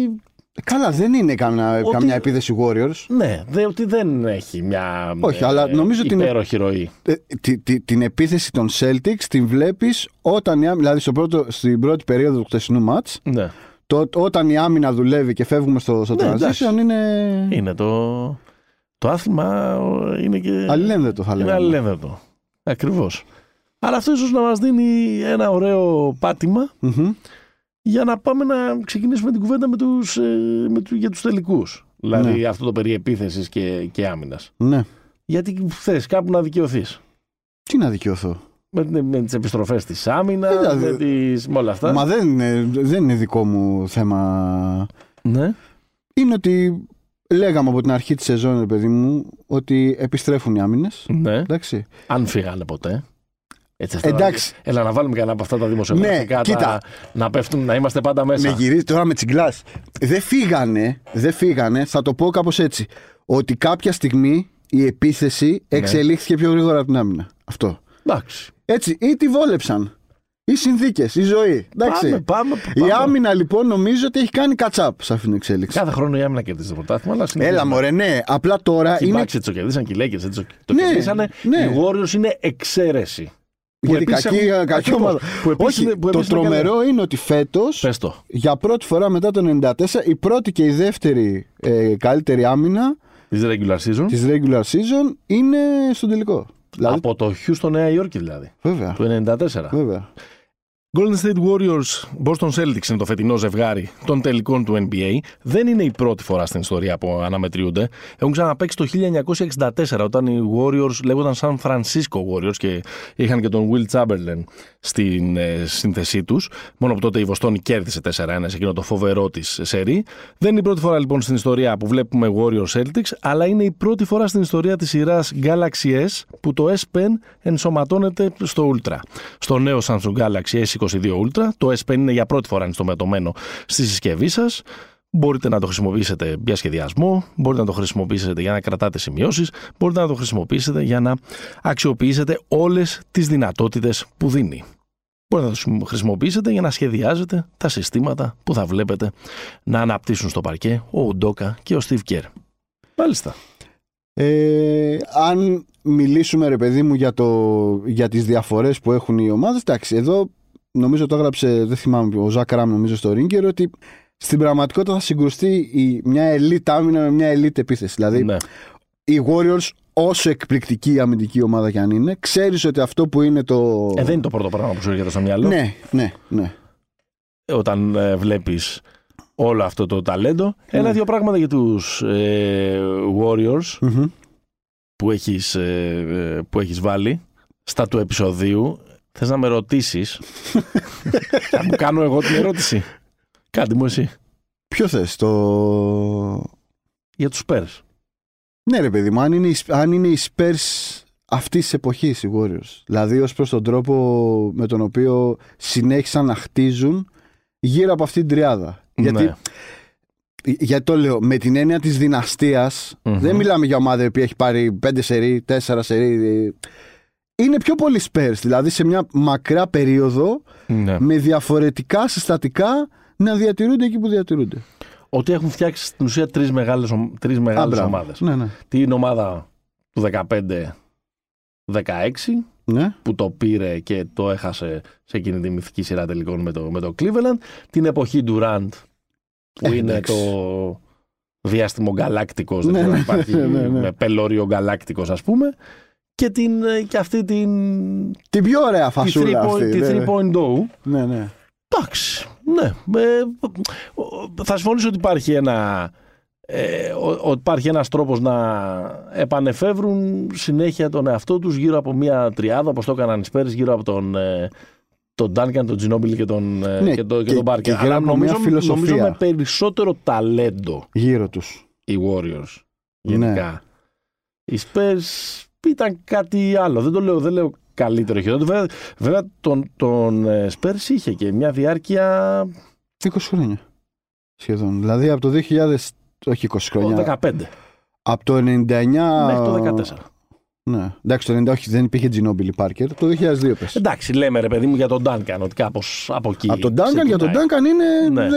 Καλά, δεν είναι καμιά, Ότι- καμιά επίθεση Warriors. ναι, δε, ότι δεν έχει μια Όχι, αλλά νομίζω ότι είναι- υπέροχη ροή. Ε, τη- τη- την επίθεση των Celtics την βλέπεις όταν η άμυνα, δηλαδή στο πρώτο, στην πρώτη περίοδο του χτεσινού μάτς, Ναι, το, όταν η άμυνα δουλεύει και φεύγουμε στο, στο Ναι, εντάξει. transition είναι είναι το, το άθλημα είναι και αλληλένδετο θα είναι λέγαμε. αλληλένδετο. Ακριβώς. Αλλά αυτό ίσως να μας δίνει ένα ωραίο πάτημα Μμμ. Για να πάμε να ξεκινήσουμε την κουβέντα με τους, ε, με, του- για τους τελικούς. Δηλαδή Ναι. αυτό το περί επίθεσης και, και άμυνας. Ναι. Γιατί θες κάπου να δικαιωθείς. Τι να δικαιωθώ; Με, με, με τις επιστροφές της άμυνας, Κοίτα, με, δε- τις, με όλα αυτά. Μα δεν είναι, δεν είναι δικό μου θέμα. Ναι. Είναι ότι λέγαμε από την αρχή της σεζόν, ρε παιδί μου, ότι επιστρέφουν οι άμυνες. Ναι. Εντάξει. Αν φύγανε ποτέ. Έτσι, αυτά Εντάξει. τα- Έλα να βάλουμε κανένα από αυτά τα δημοσιογραφικά. Ναι, κοίτα. τα- να πέφτουν, να είμαστε πάντα μέσα. Με γυρίζει τώρα με τσιγκλάς. Δεν φύγανε, δεν φύγανε, θα το πω κάπως έτσι. Ότι κάποια στιγμή η επίθεση Ναι. εξελίχθηκε πιο γρήγορα από την άμυνα. Αυτό. Εντάξει. Έτσι, ή τη βόλεψαν. Οι συνθήκες, η ζωή. Εντάξει. Πάμε, πάμε, Η πάμε. άμυνα λοιπόν νομίζω ότι έχει κάνει catch-up σε αυτήν την εξέλιξη. Κάθε χρόνο η άμυνα κερδίζει το πρωτάθλημα. Αλλά συνεχίζουμε. Έλα, μωρέ, ναι. Απλά τώρα Οι είναι. Bucks έτσι το κερδίσαν και οι Lakers έτσι το- το Ναι, κερδίσανε. ναι. Οι Warriors είναι εξαίρεση. Γιατί επίσης κακή, έχουν- κακή ακριβώς. ομάδα. Που επίσης Όχι, είναι- που το επίσης είναι τρομερό είναι ότι φέτος, Πες το. για πρώτη φορά μετά το 94, η πρώτη και η δεύτερη ε, καλύτερη άμυνα Της regular season. της regular season είναι στον τελικό. Δηλαδή, Από το Houston Νέα Υόρκη δηλαδή. βέβαια. Το 94. βέβαια. Golden State Warriors Boston Celtics είναι το φετινό ζευγάρι των τελικών του NBA. Δεν είναι η πρώτη φορά στην ιστορία που αναμετριούνται. Έχουν ξαναπέξει το 1964 όταν οι Warriors λέγονταν San Francisco Warriors και είχαν και τον Will Chamberlain στην ε, σύνθεσή τους. Μόνο που τότε η Βοστόνη κέρδισε 4-1 σε εκείνο το φοβερό της σερί. Δεν είναι η πρώτη φορά λοιπόν στην ιστορία που βλέπουμε Warriors Celtics, αλλά είναι η πρώτη φορά στην ιστορία της σειράς Galaxy S που το S Pen ενσωματώνεται στο Ultra. Στο νέο Samsung Galaxy S22 Ultra, το S Pen είναι για πρώτη φορά ενσωματωμένο στη συσκευή σας. Μπορείτε να το χρησιμοποιήσετε για σχεδιασμό, μπορείτε να το χρησιμοποιήσετε για να κρατάτε σημειώσεις, μπορείτε να το χρησιμοποιήσετε για να αξιοποιήσετε όλες τις δυνατότητες που δίνει. Μπορείτε να το χρησιμοποιήσετε για να σχεδιάζετε τα συστήματα που θα βλέπετε να αναπτύσσουν στο παρκέ ο Ουντόκα και ο Steve Kerr. Μάλιστα. Ε, αν μιλήσουμε ρε παιδί μου για, το, για τις διαφορές που έχουν οι ομάδες εντάξει εδώ νομίζω το έγραψε δεν θυμάμαι ο Ζακ Ράμ νομίζω στο Ρίγκερ ότι στην πραγματικότητα θα συγκρουστεί η, μια elite άμυνα με μια elite επίθεση δηλαδή Ναι. οι Warriors όσο εκπληκτική αμυντική ομάδα κι αν είναι ξέρεις ότι αυτό που είναι το Ε, δεν είναι το πρώτο πράγμα που σου έρχεται στο μυαλό. ναι ναι ναι Όταν ε, βλέπεις όλο αυτό το ταλέντο. Ένα-δύο πράγματα για τους ε, Warriors Μμμ. που έχεις, ε, ε, που έχεις βάλει στα του επεισοδίου. Θες να με ρωτήσεις; θα μου κάνω εγώ την ερώτηση. Κάντε μου εσύ. ποιο θες το Για τους Spurs. Ναι, ρε παιδί μου, αν είναι, οι- αν είναι οι Spurs αυτής της εποχής οι Warriors. Δηλαδή, ως προς τον τρόπο με τον οποίο συνέχισαν να χτίζουν γύρω από αυτή την τριάδα. Γιατί, Ναι. γιατί το λέω, με την έννοια της δυναστειας Μμμ. δεν μιλάμε για ομάδα που έχει πάρει 5 σερί, 4 σερί. Είναι πιο πολύ Spurs. Δηλαδή, σε μια μακρά περίοδο Ναι. με διαφορετικά συστατικά να διατηρούνται εκεί που διατηρούνται. Ότι έχουν φτιάξει στην ουσία τρεις μεγάλες, ομ- τρεις Α, μεγάλες μπράβο. ομάδες. Ναι, ναι. Την ομάδα του 15-16 ναι. που το πήρε και το έχασε σε εκείνη τη μυθική σειρά τελικών με το, με το Cleveland. Την εποχή Durant που Ε, είναι εντάξει. το διάστημο γκαλάκτικος, δεν Ναι, ξέρω αν ναι, υπάρχει ναι, ναι. με πελώριο γκαλάκτικος ας πούμε. Και, την, ε, και αυτή την, Την πιο ωραία τη φασούλα 3.0 αυτή. τη ναι, ναι. 3.0 ναι, ναι. Εντάξει, ναι. Ε, θα συμφωνήσω ότι υπάρχει ένα... Ε, ο- ο- υπάρχει ένας τρόπος να επανεφεύρουν συνέχεια τον εαυτό τους γύρω από μια τριάδα όπως το έκαναν οι Spurs γύρω από τον, ε, τον Duncan, τον Ginobili και τον, ε, Ναι, και, το, και και- τον Barker. και γύρω Αλλά από νομίζω, μια φιλοσοφία. νομίζω με περισσότερο ταλέντο Γύρω τους. οι Warriors γενικά. Ναι. Οι Spurs ήταν κάτι άλλο. Δεν το λέω, δεν λέω καλύτερο ή χειρότερο. Βέβαια, βέβαια τον, τον ε, Spurs είχε και μια διάρκεια 20 χρόνια. Σχεδόν. Δηλαδή από το 2000. Όχι 20 το χρόνια. 15 Από το 99. μέχρι το 14. Ναι. Εντάξει, το 90 όχι, δεν υπήρχε Ginobili Parker. Το 2002 πες. Εντάξει, λέμε ρε παιδί μου για τον Duncan ότι κάπως από εκεί. Από τον Duncan για τον ξεκινάει. Duncan είναι Ναι.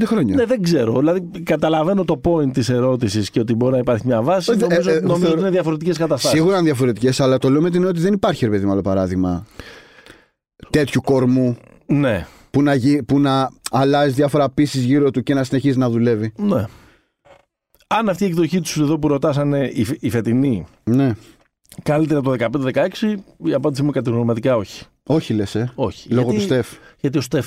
15 χρόνια. Ναι, δεν ξέρω. Δηλαδή, καταλαβαίνω το point της ερώτησης και ότι μπορεί να υπάρχει μια βάση. Ε, νομίζω ε, ε, νομίζω θεωρώ- ότι είναι διαφορετικές καταστάσεις. Σίγουρα είναι διαφορετικές, αλλά το λέω με την έννοια ότι δεν υπάρχει, ρε παιδί μου, άλλο παράδειγμα τέτοιου κορμού Ναι, που να, γι- που να αλλάζει διάφορα πίσει γύρω του και να συνεχίζει να δουλεύει. ναι. Αν αυτή η εκδοχή τους εδώ που ρωτάσανε η, φε- η φετινή Ναι. Καλύτερα από το 15-16, η απάντησή μου κατηγορηματικά όχι. Όχι λες, ε. όχι. Λόγω γιατί, του Στεφ. Γιατί ο Στεφ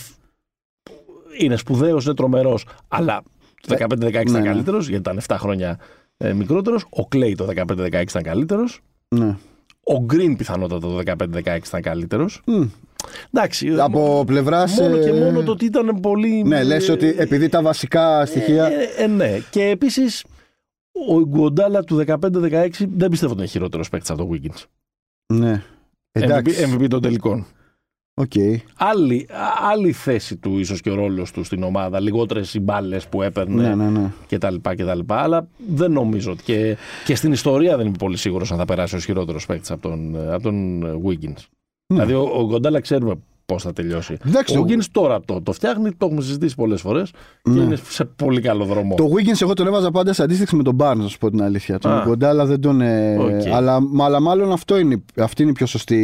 είναι σπουδαίος, είναι τρομερός, αλλά το 15-16 ναι, ήταν ναι. καλύτερος, γιατί ήταν 7 χρόνια ε, μικρότερος. Ο Κλέη το 15-16 ήταν καλύτερος. Ναι. Ο Γκριν πιθανότατα το 15-16 ήταν καλύτερος. Μμ. Εντάξει. Από πλευράς. μόνο και μόνο το ότι ήταν πολύ. Ναι, λες ότι επειδή τα βασικά στοιχεία. Ε, ε, ναι. Και επίσης ο Γκοντάλα του 15-16 δεν πιστεύω ότι είναι χειρότερος παίκτης από το Wiggins. Ναι. MVP, Εντάξει. MVP των τελικών. Οκ. Άλλη, άλλη θέση του ίσως και ο ρόλος του στην ομάδα. Λιγότερες οι μπάλες που έπαιρνε Ναι, ναι, ναι. κτλ. κτλ. Αλλά δεν νομίζω ότι. Και, και στην ιστορία δεν είμαι πολύ σίγουρος αν θα περάσει ο χειρότερος παίκτης από τον, από τον Wiggins. Ναι. Δηλαδή, ο, ο Ιγκουοντάλα ξέρουμε πώς θα τελειώσει. Εντάξει, ο το- Wiggins τώρα το, το φτιάχνει, το έχουμε συζητήσει πολλές φορές και Ναι. είναι σε πολύ καλό δρόμο. Το Wiggins εγώ τον έβαζα πάντα σε αντίστιξη με τον Barnes, να σου πω την αλήθεια. Τον Α. Ιγκουοντάλα δεν τον. ε, Οκ. αλλά, μα- αλλά μάλλον αυτό είναι, αυτή είναι η πιο σωστή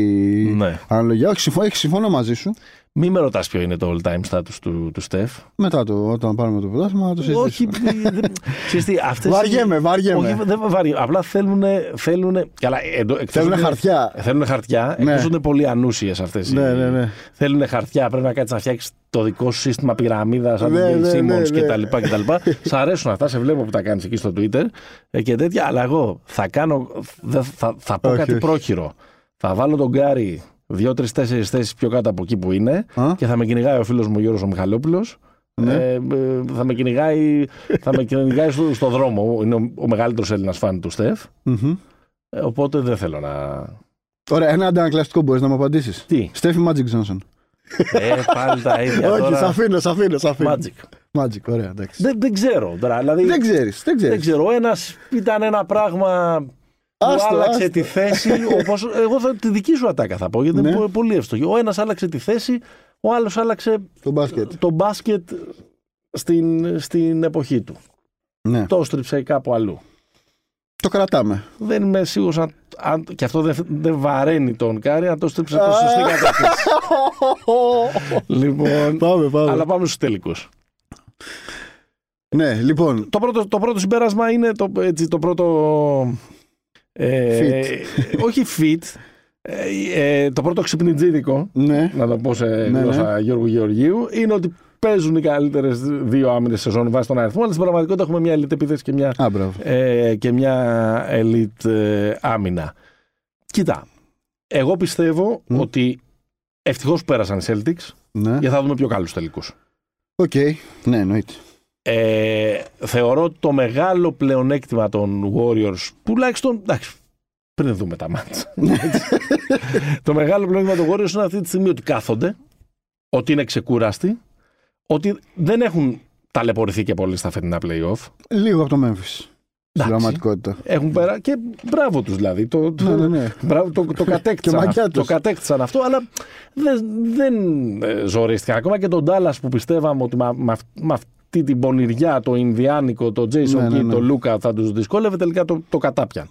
Ναι. αναλογία. Όχι, συμφωνώ, όχι, συμφωνώ μαζί σου. Μην με ρωτάς ποιο είναι το all time status του, του Στεφ. Μετά το, όταν πάρουμε το πρωτάθλημα, να το συζητήσουμε. Όχι, δεν- ξέρεις τι, αυτές Βαριέμαι, βαριέμαι. Όχι, δεν βαριέμαι. Απλά θέλουν. θέλουν καλά, εντο, εκτός Θέλουνε ότι είναι- χαρτιά. Θέλουν χαρτιά. Ναι. Εκτός ότι είναι πολύ ανούσιες αυτές. Ναι, ναι, ναι. Θέλουν χαρτιά. Πρέπει να κάτσεις να φτιάξεις το δικό σου σύστημα πυραμίδας, σαν Ναι, τον ναι, Bill ναι, Simmons ναι. κτλ. κτλ. Σ' αρέσουν αυτά. Σε βλέπω που τα κάνεις εκεί στο Twitter ε, και τέτοια. Αλλά εγώ θα κάνω. δεν- Θα, θα πω Όχι, κάτι όχι. πρόχειρο. Θα βάλω τον Γκάρι δύο-τρει-τέσσερι θέσεις πιο κάτω από εκεί που είναι Α. και θα με κυνηγάει ο φίλος μου Γιώργος ο Μιχαλόπουλος. Ναι. Ε, ε, θα με κυνηγάει, θα με κυνηγάει στο, στο δρόμο. Είναι ο, ο μεγαλύτερος Έλληνας φαν του Στεφ. Μμμ. Ε, οπότε δεν θέλω να. Ωραία, ένα αντανακλαστικό μπορείς να μου απαντήσεις. Τι; Στέφι Magic Johnson. Ε, πάλι τα ίδια. Όχι, τώρα. σ' αφήνω, σ' αφήνω. Σ αφήνω. Magic. Magic, ωραία, εντάξει. Δεν, δεν ξέρω τώρα. Δηλαδή, Δεν ξέρεις, δεν δεν ξέρει. ξέρω. Ο ένας ήταν ένα πράγμα. Που Άστο, άλλαξε άστο. τη θέση. Όπως, εγώ θα, τη δική σου ατάκα θα πω, γιατί Ναι. είναι πο- πολύ εύστοχη. Ο ένας άλλαξε τη θέση, ο άλλος άλλαξε Το μπάσκετ. το μπάσκετ στην, στην εποχή του. Ναι. Το στρίψε κάπου αλλού. Το κρατάμε. Δεν είμαι σίγουρος αν, αν. και αυτό δεν, δεν βαραίνει τον Κάρι, αν το στρίψε προς σωστή κατεύθυνση. λοιπόν. Πάμε, πάμε. Αλλά πάμε στους τελικούς. Ναι, λοιπόν. Το πρώτο, το πρώτο συμπέρασμα είναι το, έτσι, το πρώτο. Ε, όχι fit. Ε, ε, το πρώτο ξυπνητζίδικο, Ναι. να το πω σε Ναι, γλώσσα Γιώργου Γεωργίου, είναι ότι παίζουν οι καλύτερες δύο άμυνες σεζόν βάσει τον αριθμό, αλλά στην πραγματικότητα έχουμε μια elite επίθεση και μια, Α, μπράβο. ε, και μια elite ε, άμυνα. Κοίτα, εγώ πιστεύω Μμ. ότι ευτυχώς πέρασαν οι Celtics Ναι. γιατί θα δούμε πιο καλούς τελικούς. Οκ. Ναι, εννοείται. Ε, θεωρώ ότι το μεγάλο πλεονέκτημα των Warriors, τουλάχιστον εντάξει, πριν δούμε τα μάτια. το μεγάλο πλεονέκτημα των Warriors είναι αυτή τη στιγμή ότι κάθονται, ότι είναι ξεκούραστοι, ότι δεν έχουν ταλαιπωρηθεί και πολύ στα φετινά playoff. Λίγο από το Memphis. Στην Εντάξει. πραγματικότητα. Έχουν πέρα και μπράβο τους δηλαδή. Το, το, Ναι, ναι, ναι. Μπράβο, το, το, κατέκτησαν, Και μαγκιά αυτό, το τους. κατέκτησαν αυτό, αλλά δεν, δεν ε, ζορίστηκαν. Ακόμα και τον Ντάλλα που πιστεύαμε ότι με αυτή την πονηριά, το Ινδιάνικο, το Jason Ναι, ναι, Kidd, ναι. το Λούκα θα τους δυσκόλευε, τελικά το, το κατάπιαν.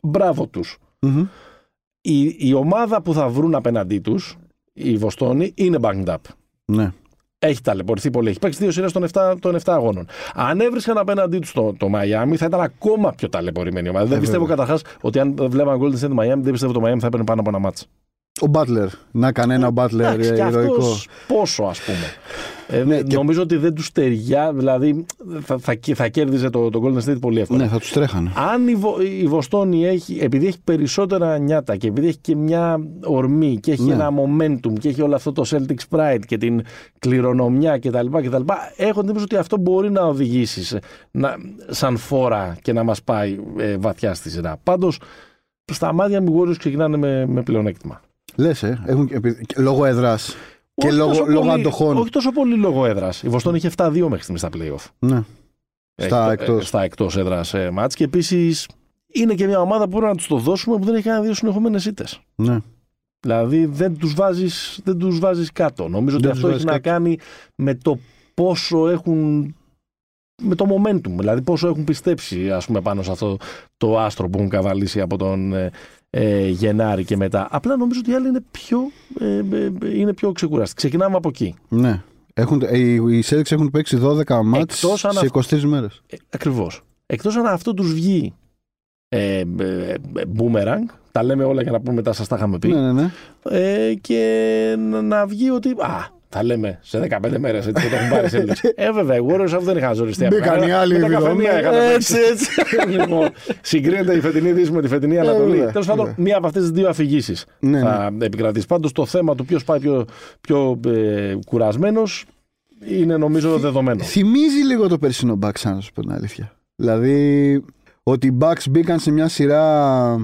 Μπράβο τους. Μμμ. Η, η ομάδα που θα βρουν απέναντί τους, η Βοστόνη, είναι banged up. Ναι. Έχει ταλαιπωρηθεί πολύ. Έχει παίξει δύο σειρές των 7, των 7 αγώνων. Αν έβρισκαν απέναντί τους το, το Miami, θα ήταν ακόμα πιο ταλαιπωρημένη η ομάδα. δεν πιστεύω καταρχάς ότι αν βλέπαν Golden State Miami, δεν πιστεύω το Miami θα έπαιρνε πάνω από ένα μάτς. Ο Butler. Να κάνει ένα Butler Εντάξει, ε, και ηρωικό. αυτός πόσο, ας πούμε. Ε, Ναι, και- Νομίζω ότι δεν τους ταιριά, δηλαδή θα, θα, θα κέρδιζε το, το Golden State πολύ εύκολα. Ναι, θα τους τρέχανε. Αν η, Βο, η Βοστόνη έχει, επειδή έχει περισσότερα νιάτα και επειδή έχει και μια ορμή και έχει Ναι. ένα momentum και έχει όλο αυτό το Celtics Pride και την κληρονομιά κτλ. κτλ έχω την εντύπωση ότι αυτό μπορεί να οδηγήσει σε- να, σαν φόρα και να μας πάει ε, βαθιά στη σειρά. Πάντως, στα μάτια μου οι Warriors ξεκινάνε με, με πλεονέκτημα. Λες, ε, έχουν, και επει- και λόγω εδρά. Και Όχι λόγω, τόσο λόγω πολύ- αντοχών. Όχι τόσο πολύ λόγω έδρας. Η Βοστόνη είχε 7-2 μέχρι στιγμής στα playoff. Ναι. Στα Εκτό- εκτός. ε, Στα εκτός έδρας ε, μάτς. Και επίσης είναι και μια ομάδα που πρέπει να τους το δώσουμε που δεν έχει κάνει δύο συνεχόμενε ήττες. ναι. Δηλαδή δεν τους βάζεις, δεν τους βάζεις κάτω. Νομίζω ότι Δεν αυτό τους έχει βάζεις να κάνει με το πόσο έχουν με το momentum, δηλαδή πόσο έχουν πιστέψει ας πούμε, πάνω σε αυτό το άστρο που έχουν καβαλήσει από τον ε, ε, Γενάρη και μετά. Απλά νομίζω ότι οι άλλοι είναι πιο, ε, ε, είναι πιο ξεκουραστοί. Ξεκινάμε από εκεί. ναι. Έχουν, ε, οι, οι Celtics έχουν παίξει 12 μάτς Εκτός αν σε 23 μέρες. Ε, ακριβώς. Εκτός αν αυτό τους βγει ε, ε, ε, boomerang, τα λέμε όλα για να πούμε μετά σας τα είχαμε πει, Ναι, ναι, ναι. ε, και να, να βγει ότι. Α, θα λέμε σε 15 μέρες έτσι που το έχουν πάρει σε Ε, βέβαια, οι Warriors αυτό δεν είχαν ζοριστεί. από Μπήκαν κανένα. οι άλλοι Με τα βιδωμένοι. καφενεία είχαν Έτσι, παίξει. έτσι. λοιπόν, συγκρίνεται η φετινή Δύση με τη φετινή Ανατολή. βέβαια, Τέλος πάντων, βέβαια. μία από αυτές τις δύο αφηγήσεις Ναι, θα επικρατήσει. Πάντως το θέμα του ποιος πάει πιο, πιο ε, κουρασμένος είναι νομίζω δεδομένο. Θυμίζει λίγο το περσινό Bucks, αν να σου πω την αλήθεια. Δηλαδή, ότι οι Bucks μπήκαν σε μια σειρά.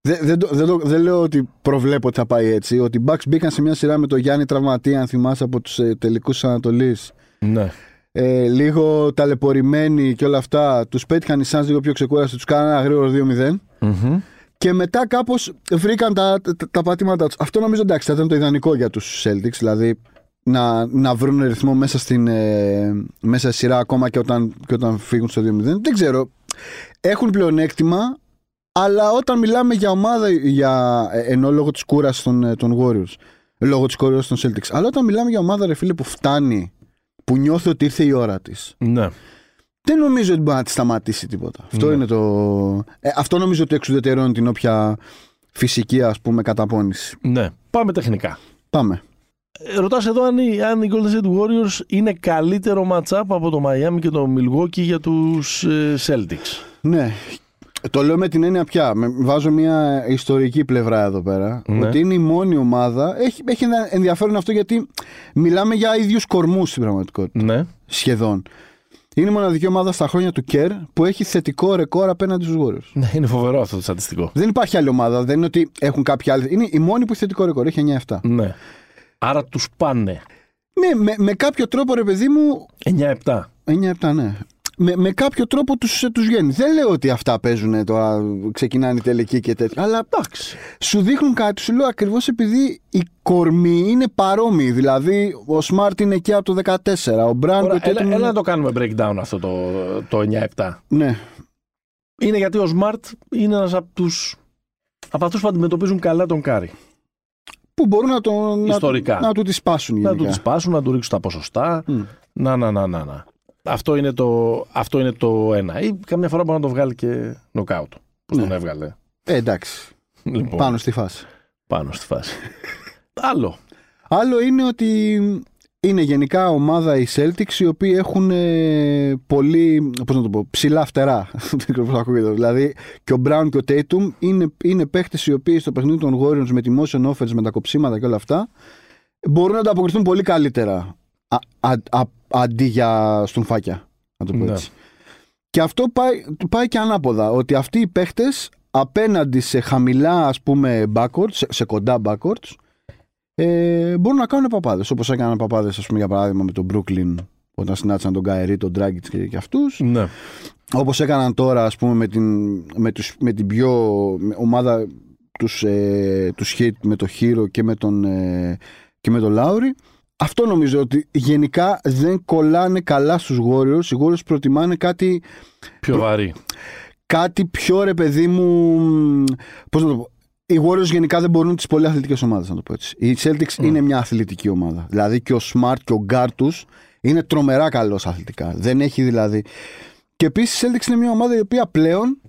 Δεν, δεν, το- δεν, το- δεν λέω ότι προβλέπω ότι θα πάει έτσι. Ότι οι Bucks μπήκαν σε μια σειρά με το Γιάννη τραυματία, αν θυμάσαι από τους ε, τελικούς τη Ανατολής. Ναι. Ε, λίγο ταλαιπωρημένοι και όλα αυτά. Τους πέτυχαν οι Suns λίγο πιο ξεκούραστοι, τους κάνανε ένα γρήγορο 2-0. Μμμ. Και μετά κάπως βρήκαν τα, τα, τα πατήματά τους. Αυτό νομίζω εντάξει θα ήταν το ιδανικό για τους Celtics. Δηλαδή να, να βρουν ρυθμό μέσα στην ε, μέσα στη σειρά ακόμα και όταν, και όταν φύγουν στο 2-0. Δεν ξέρω. Έχουν πλεονέκτημα, αλλά όταν μιλάμε για ομάδα, για, ε, ενώ λόγω της κούρασης των, ε, των Warriors, λόγω της κούραση των Celtics, αλλά όταν μιλάμε για ομάδα, ρε φίλε, που φτάνει, που νιώθει ότι ήρθε η ώρα της, Ναι. δεν νομίζω ότι μπορεί να τη σταματήσει τίποτα. Αυτό Ναι. είναι το. Ε, αυτό νομίζω ότι εξουδετερώνει την όποια φυσική ας πούμε καταπώνηση. ναι. Πάμε τεχνικά. Πάμε. Ε, Ρωτάς εδώ αν οι, αν οι Golden State Warriors είναι καλύτερο match-up από το Miami και το Milwaukee για τους ε, Celtics. Ναι. Το λέω με την έννοια πια. Με- Βάζω μια ιστορική πλευρά εδώ πέρα. Ναι. Ότι είναι η μόνη ομάδα. Έχει, έχει ένα ενδιαφέρον αυτό γιατί μιλάμε για ίδιους κορμούς στην πραγματικότητα. Ναι. Σχεδόν. Είναι η μοναδική ομάδα στα χρόνια του Κέρ που έχει θετικό ρεκόρ απέναντι στους Warriors. ναι. Είναι φοβερό αυτό το στατιστικό. Δεν υπάρχει άλλη ομάδα. Δεν είναι ότι έχουν κάποια άλλη. Είναι η μόνη που έχει θετικό ρεκόρ. Έχει 9-7. Ναι. Άρα τους πάνε. Ναι, με, με κάποιο τρόπο ρε παιδί μου 9-7. 9-7, ναι. Με, με κάποιο τρόπο τους, τους βγαίνει. Δεν λέω ότι αυτά παίζουν τώρα, ξεκινάνε οι τελικοί και τέτοια. Αλλά Εντάξει. σου δείχνουν κάτι, σου λέω ακριβώς επειδή η κορμή είναι παρόμοιη. Δηλαδή, ο Σμαρτ είναι εκεί από το 14, ο Μπραν Ωραία, και ο έλα, Tatum- έλα να το κάνουμε breakdown αυτό το, το 9-7. Ναι, Είναι γιατί ο Smart είναι ένας από τους από αυτούς που αντιμετωπίζουν καλά τον Κάρι. που μπορούν να, το, να, Ιστορικά. να του τη σπάσουν Να γενικά. του τις σπάσουν, να του ρίξουν τα ποσοστά. Μμ. Να, να, να, να, να. Αυτό είναι, το, αυτό είναι το ένα. Ή καμιά φορά μπορεί να το βγάλει και νοκάουτ. Πώς Ναι. τον έβγαλε; Ε, εντάξει, Λοιπόν, πάνω στη φάση. πάνω στη φάση. Άλλο. Άλλο είναι ότι είναι γενικά ομάδα οι Celtics οι οποίοι έχουν ε, πολύ, πώς να το πω, ψηλά φτερά. Δεν ξέρω πώς ακούγεται. δηλαδή και ο Brown και ο Tatum είναι, είναι παίχτες οι οποίοι στο παιχνίδι των Warriors με τη motion offense, με τα κοψίματα και όλα αυτά μπορούν να ανταποκριθούν πολύ καλύτερα α, α, α, αντί για στουμφάκια, να το πω Ναι. έτσι. Και αυτό πάει, πάει και ανάποδα, ότι αυτοί οι παίχτες απέναντι σε χαμηλά ας πούμε backwards, σε, σε κοντά backwards ε, μπορούν να κάνουν παπάδες. Όπως έκαναν παπάδες, ας πούμε, για παράδειγμα με τον Brooklyn όταν συνάντησαν τον Καερή, τον Dragic και, και αυτούς. Ναι. Όπως έκαναν τώρα, ας πούμε, με την, με τους, με την πιο με ομάδα τους, ε, τους hit με το Hero και με τον, ε, και με τον Lowry. Αυτό νομίζω ότι γενικά δεν κολλάνε καλά στους Warriors. Οι Warriors προτιμάνε κάτι Πιο βαρύ. κάτι πιο ρε παιδί μου. Πώς να το πω. Οι Warriors γενικά δεν μπορούν τις πολύ αθλητικές ομάδες, να το πω έτσι. Οι Celtics είναι μια αθλητική ομάδα. Δηλαδή και ο Smart και ο Guard τους είναι τρομερά καλός αθλητικά. Δεν έχει δηλαδή. Και επίσης η Celtics είναι μια ομάδα η οποία πλέον.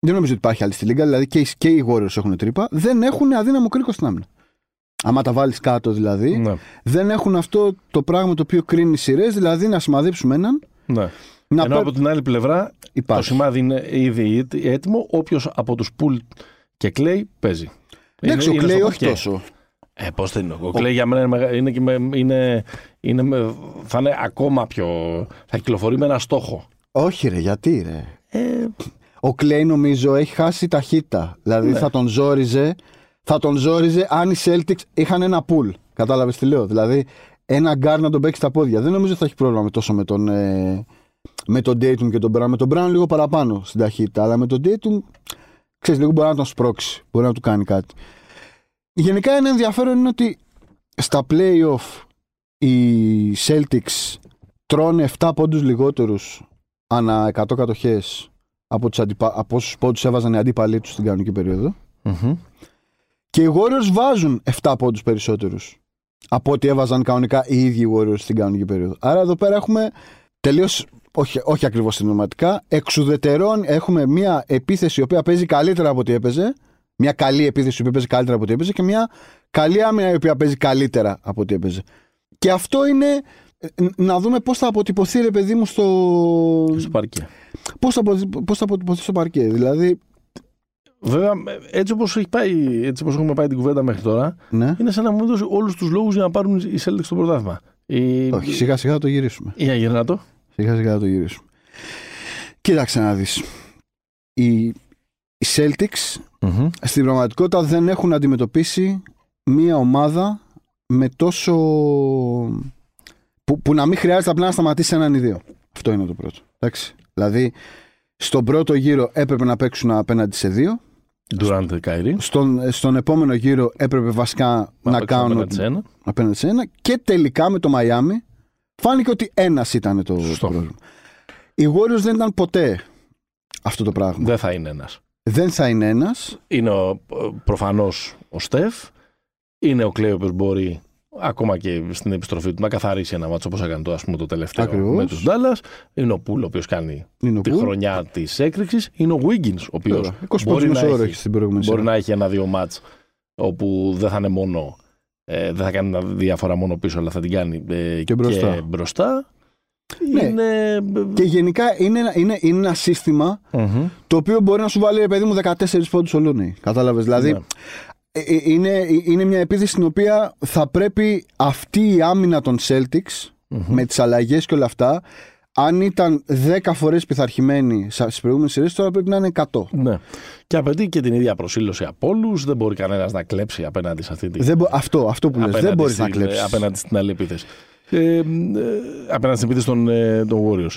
Δεν νομίζω ότι υπάρχει άλλη στη Λίγκα, δηλαδή και οι, και οι Warriors έχουν τρύπα. Δεν έχουν αδύναμο κρίκο στην άμυνα. Άμα τα βάλεις κάτω δηλαδή, Ναι. δεν έχουν αυτό το πράγμα το οποίο κρίνει σειρές, δηλαδή να σημαδέψουμε έναν. ναι. Να Ενώ πέ- από την άλλη πλευρά Υπάρχει. το σημάδι είναι ήδη έτοιμο. Όποιος από τους Πουλ και Κλέη παίζει. Εντάξει, ο Είναι- είναι Κλέη στο όχι πακέ. τόσο. Ε, πώς δεν είναι. Ο Κλέη για μένα είναι, μεγα- είναι, και με- είναι, είναι, με- θα είναι ακόμα πιο. θα κυκλοφορεί με ένα στόχο. Όχι, ρε, γιατί ρε; Ε, Ο Κλέη νομίζω έχει χάσει ταχύτητα. Δηλαδή Ναι. θα τον ζόριζε, θα τον ζόριζε αν οι Celtics είχαν ένα pool. Κατάλαβες τι λέω; Δηλαδή ένα γκάρ να τον παίξει στα πόδια. Δεν νομίζω ότι θα έχει πρόβλημα με τόσο με τον, ε, με τον Dayton και τον Brown. Με τον Brown λίγο παραπάνω στην ταχύτητα. Αλλά με τον Dayton, ξέρεις, λίγο μπορεί να τον σπρώξει. Μπορεί να του κάνει κάτι. Γενικά ένα ενδιαφέρον είναι ότι στα playoff οι Celtics τρώνε 7 πόντους λιγότερους ανά 100 κατοχές από, τους αντιπα... από όσους πόντους έβαζαν οι αντίπαλοι τους στην κανονική περίοδο. μμμ. Και οι Warriors βάζουν 7 πόντους περισσότερους από ό,τι έβαζαν κανονικά οι ίδιοι οι Warriors στην κανονική περίοδο. Άρα εδώ πέρα έχουμε τελείως, όχι, όχι ακριβώς συνοματικά, εξουδετερών έχουμε μια επίθεση η οποία παίζει καλύτερα από ό,τι έπαιζε, μια καλή επίθεση η οποία παίζει καλύτερα από ό,τι έπαιζε και μια καλή άμυνα η οποία παίζει καλύτερα από ό,τι έπαιζε. Και αυτό είναι ε, να δούμε πώς θα αποτυπωθεί ρε παιδί μου στο, Στο παρκέ. Πώς θα, απο- πώς θα αποτυπωθεί στο παρκέ. Δηλαδή, Βέβαια, έτσι όπως έτσι όπως έχουμε πάει την κουβέντα μέχρι τώρα, ναι. είναι σαν να μου δώσει όλους τους λόγους για να πάρουν οι Celtics στο πρωτάθλημα. Η... Όχι, σιγά σιγά θα το γυρίσουμε. Για γυρνά το. Σιγά σιγά θα το γυρίσουμε. Κοίταξε να δεις. οι, οι Celtics στην πραγματικότητα δεν έχουν αντιμετωπίσει μία ομάδα με τόσο. που, που να μην χρειάζεται απλά να σταματήσει έναν ή δύο. Αυτό είναι το πρώτο. Εντάξει. Δηλαδή, στον πρώτο γύρο έπρεπε να παίξουν απέναντι σε δύο. Durant Kyrie. Στον, στον επόμενο γύρο έπρεπε βασικά να, παίξουν κάνουν απέναντι σε ένα. απέναντι σε ένα. Και τελικά με το Μαϊάμι φάνηκε ότι ένας ήταν το Σωστό. πρόβλημα. Οι Warriors δεν ήταν ποτέ αυτό το πράγμα. Δεν θα είναι ένας. Δεν θα είναι ένας. Είναι ο, προφανώς ο Στεφ. Είναι ο Κλέο που μπορεί ακόμα και στην επιστροφή του να καθαρίσει ένα μάτσο όπως έκανε το, ας πούμε, το τελευταίο Ακριβώς. με τους Dallas. Είναι ο Πούλ ο οποίος κάνει Είναι ο τη Poole. χρονιά της έκρηξης. Είναι ο Wiggins ο οποίος Βέβαια. 20 μπορεί πόντους να, μισό ώρα έχει, έχει στην προηγούμενη μπορεί σειρά. να έχει ένα-δύο μάτς όπου δεν θα είναι μόνο ε, δεν θα κάνει ένα διαφορά μόνο πίσω αλλά θα την κάνει ε, Και μπροστά. Και μπροστά. Ναι. Είναι... Και γενικά είναι, ένα- είναι, είναι ένα σύστημα Μμμ. το οποίο μπορεί να σου βάλει, ρε παιδί μου, 14 πόντους ο Λούνι. Κατάλαβες; Δηλαδή, Ναι. Ε, ε, είναι, είναι μια επίθεση στην οποία θα πρέπει αυτή η άμυνα των Celtics Μμμ. με τις αλλαγές και όλα αυτά, αν ήταν 10 φορές πειθαρχημένοι στις προηγούμενες σειρές, τώρα πρέπει να είναι 100. Ναι. Και απαιτεί και την ίδια προσήλωση από όλους. Δεν μπορεί κανένας να κλέψει απέναντι σε αυτή τη. Δεν μπο- αυτό, αυτό που λες, απέναντι δεν μπορείς να στην- κλέψεις. Απέναντι στην άλλη επίθεση. Ε, ε, απέναντι στην επίθεση των, ε, των Warriors.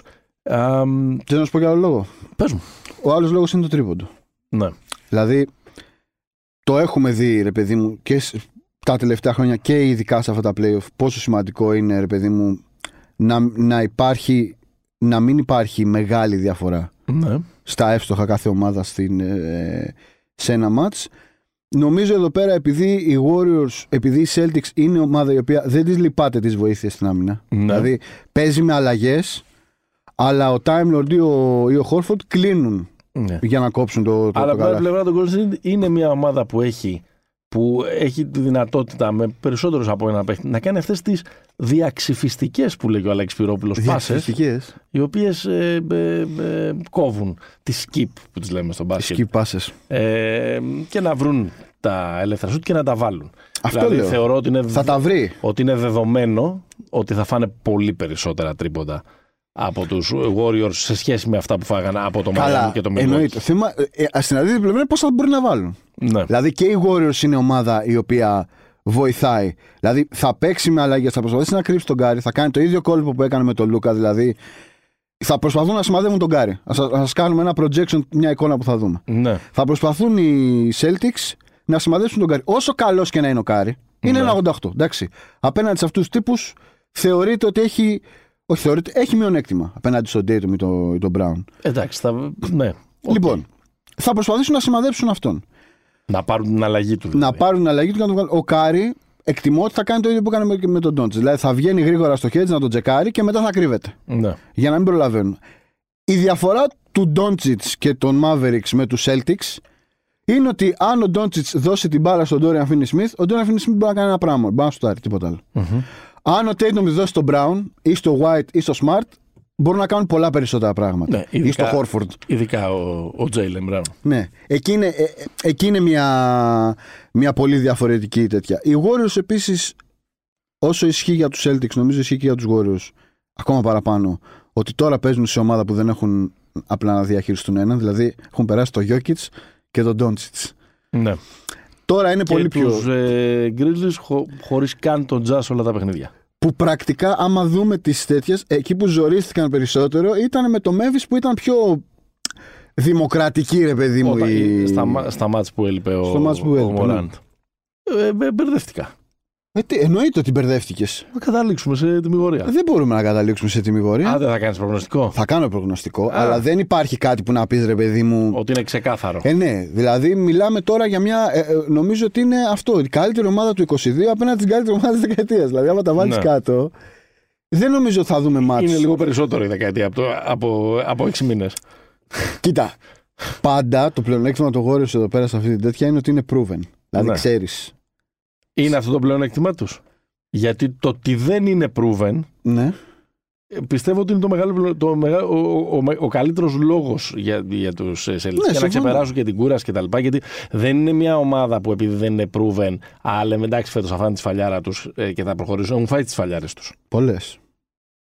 Α, μ, Θέλω να σου πω για άλλο λόγο; πες μου. Ο άλλος λόγος είναι το τρίποντο. Ναι. Δηλαδή, το έχουμε δει, ρε παιδί μου, και σ- τα τελευταία χρόνια και ειδικά σε αυτά τα playoff, πόσο σημαντικό είναι, ρε παιδί μου, να, να υπάρχει, να μην υπάρχει μεγάλη διαφορά ναι. στα εύστοχα κάθε ομάδα στην, ε, σε ένα match. Νομίζω εδώ πέρα επειδή οι Warriors, επειδή οι Celtics είναι ομάδα η οποία δεν τις λυπάται τις βοήθειες στην άμυνα. Ναι. Δηλαδή παίζει με αλλαγές, αλλά ο Time Lord ή ο, ή ο Horford κλείνουν ναι. για να κόψουν το, το, Αλλά το από την άλλη καλάθι. πλευρά των Golden State είναι μια ομάδα που έχει, που έχει τη δυνατότητα με περισσότερους από ένα παίχτη να κάνει αυτές τις διαξυφιστικές που λέγει ο Αλέξη Πυρόπουλος πάσε, Διαχειριστικές. οι οποίες ε, ε, ε, κόβουν τη skip που τις λέμε στο μπάσκετ. Skip passes. Ε, και να βρουν τα ελεύθερα σουτ και να τα βάλουν. Αυτό δηλαδή λέω. θεωρώ ότι είναι, Θα τα βρει. ότι είναι δεδομένο ότι θα φάνε πολύ περισσότερα τρίποντα από τους Warriors σε σχέση με αυτά που φάγανε από το Miami Καλά, και το Milwaukee. εννοείται. Θέμα, ε, ε, στην αντίθετη πλευρά πώς θα μπορεί να βάλουν. Ναι. Δηλαδή και οι Warriors είναι ομάδα η οποία βοηθάει. Δηλαδή θα παίξει με αλλαγές, θα προσπαθήσει να κρύψει τον Κάρι, θα κάνει το ίδιο κόλπο που έκανε με τον Λούκα. Δηλαδή θα προσπαθούν να σημαδεύουν τον Κάρι. Ας κάνουμε ένα projection, μια εικόνα που θα δούμε. ναι. Θα προσπαθούν οι Celtics να σημαδεύσουν τον Κάρι. Όσο καλός και να είναι ο Κάρι, είναι Ναι. ένα 88. Εντάξει. Απέναντι σε αυτούς τους τύπους θεωρείται ότι έχει. Όχι, θεωρείται, έχει μειονέκτημα απέναντι στον Tatum ή τον, ή τον Brown. Εντάξει, θα... ναι. Οκ. Λοιπόν, θα προσπαθήσουν να σημαδέψουν αυτόν. Να πάρουν την αλλαγή του. Δηλαδή. Να πάρουν την αλλαγή του και να τον βγάλουν. Ο Κάρι εκτιμώ ότι θα κάνει το ίδιο που έκανε με, με τον Ντόντσιτς. Δηλαδή θα βγαίνει γρήγορα στο χέρι να τον τσεκάρει και μετά θα κρύβεται. Ναι. Για να μην προλαβαίνουν. Η διαφορά του Ντόντσιτς και των Mavericks με τους Celtics είναι ότι αν ο Ντόντσιτς δώσει την μπάλα στον Dorian Finney Smith, ο Dorian Finney Smith μπορεί να κάνει ένα πράγμα. Μπορεί να σουτάρει, τίποτα άλλο. Μμμ. Αν ο Tatum τη δώσει στον Brown ή στο White ή στο Smart, μπορούν να κάνουν πολλά περισσότερα πράγματα. Ναι, ή ειδικά- στο Horford. Ειδικά ο, ο Jalen Brown. Ναι, εκεί είναι, ε, ε, εκεί είναι μια, μια πολύ διαφορετική τέτοια. Οι Warriors επίσης, όσο ισχύει για τους Celtics, νομίζω ισχύει και για τους Warriors, ακόμα παραπάνω, ότι τώρα παίζουν σε ομάδα που δεν έχουν απλά να διαχειριστούν έναν, δηλαδή έχουν περάσει το Jokic και τον Doncic. Ναι. Τώρα είναι Και πολύ πιο... τους ε, Grizzlies χω, χωρίς καν τον Jazz όλα τα παιχνίδια. Που πρακτικά, άμα δούμε τις τέτοιες, εκεί που ζορίστηκαν περισσότερο ήταν με το Memphis που ήταν πιο δημοκρατική, ρε παιδί μου. Όταν, η- στα, μα- στα μάτς που έλειπε ο, Στο μάτς που ο έλειπε, ναι. Morant. Ε, ε, μπερδεύτηκα. Ε, τι, εννοείται ότι μπερδεύτηκες. Θα καταλήξουμε σε τιμιγορία. Δεν μπορούμε να καταλήξουμε σε τιμιγορία. Α, δεν θα κάνεις προγνωστικό. Θα κάνω προγνωστικό, Α. αλλά δεν υπάρχει κάτι που να πεις ρε παιδί μου. Ότι είναι ξεκάθαρο. Ε, ναι, δηλαδή μιλάμε τώρα για μια. ε, ε, νομίζω ότι είναι αυτό. Η καλύτερη ομάδα του 22 απέναντι στην καλύτερη ομάδα της δεκαετίας. Δηλαδή, άμα τα βάλεις Ναι. κάτω, δεν νομίζω ότι θα δούμε μάτς. Είναι λίγο περισσότερο η δεκαετία από, το, από, από 6 μήνες. Κοίτα. Πάντα το πλεονέκτημα του Warriors εδώ πέρα σε αυτή την τέτοια είναι ότι είναι proven. Δηλαδή, Ναι. ξέρεις. Είναι αυτό το πλεονέκτημά τους. Γιατί το ότι δεν είναι proven Ναι. Ε, Πιστεύω ότι είναι το μεγάλο, το μεγάλο, ο, ο, ο, ο καλύτερος λόγος για, για τους Celtics. για να συμφωνώ. ξεπεράσουν και την κούραση κτλ. Γιατί δεν είναι μια ομάδα που επειδή δεν είναι proven, α, λέμε εντάξει φέτος θα φάνε τη σφαλιάρα τους και θα προχωρήσουν. Έχουν φάει τις σφαλιάρες τους. Πολλές.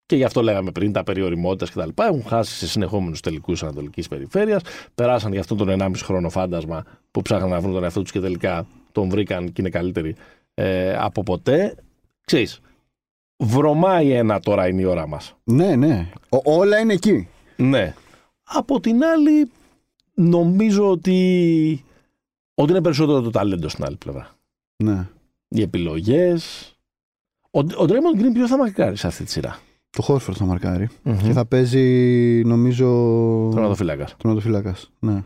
και γι' αυτό λέγαμε πριν τα περιοριμότητες κτλ. Έχουν χάσει σε συνεχόμενους τελικούς Ανατολικής Περιφέρειας. Περάσαν για αυτόν τον 1,5 χρόνο φάντασμα που ψάχναν να βρουν τον εαυτό τους και τελικά τον βρήκαν και είναι καλύτεροι ε, από ποτέ. Ξέρεις, βρωμάει ένα τώρα είναι η ώρα μας. Ναι, ναι. Ο- όλα είναι εκεί. Ναι. Από την άλλη, νομίζω ότι, ότι είναι περισσότερο το ταλέντο στην άλλη πλευρά. Ναι. Οι επιλογές. Ο, ο Draymond Green ποιος θα μακάρει σε αυτή τη σειρά; Το Χόρφορντ θα μαρκάρει. Και θα παίζει, νομίζω. Τερματοφύλακα. Τερματοφύλακα. Ναι.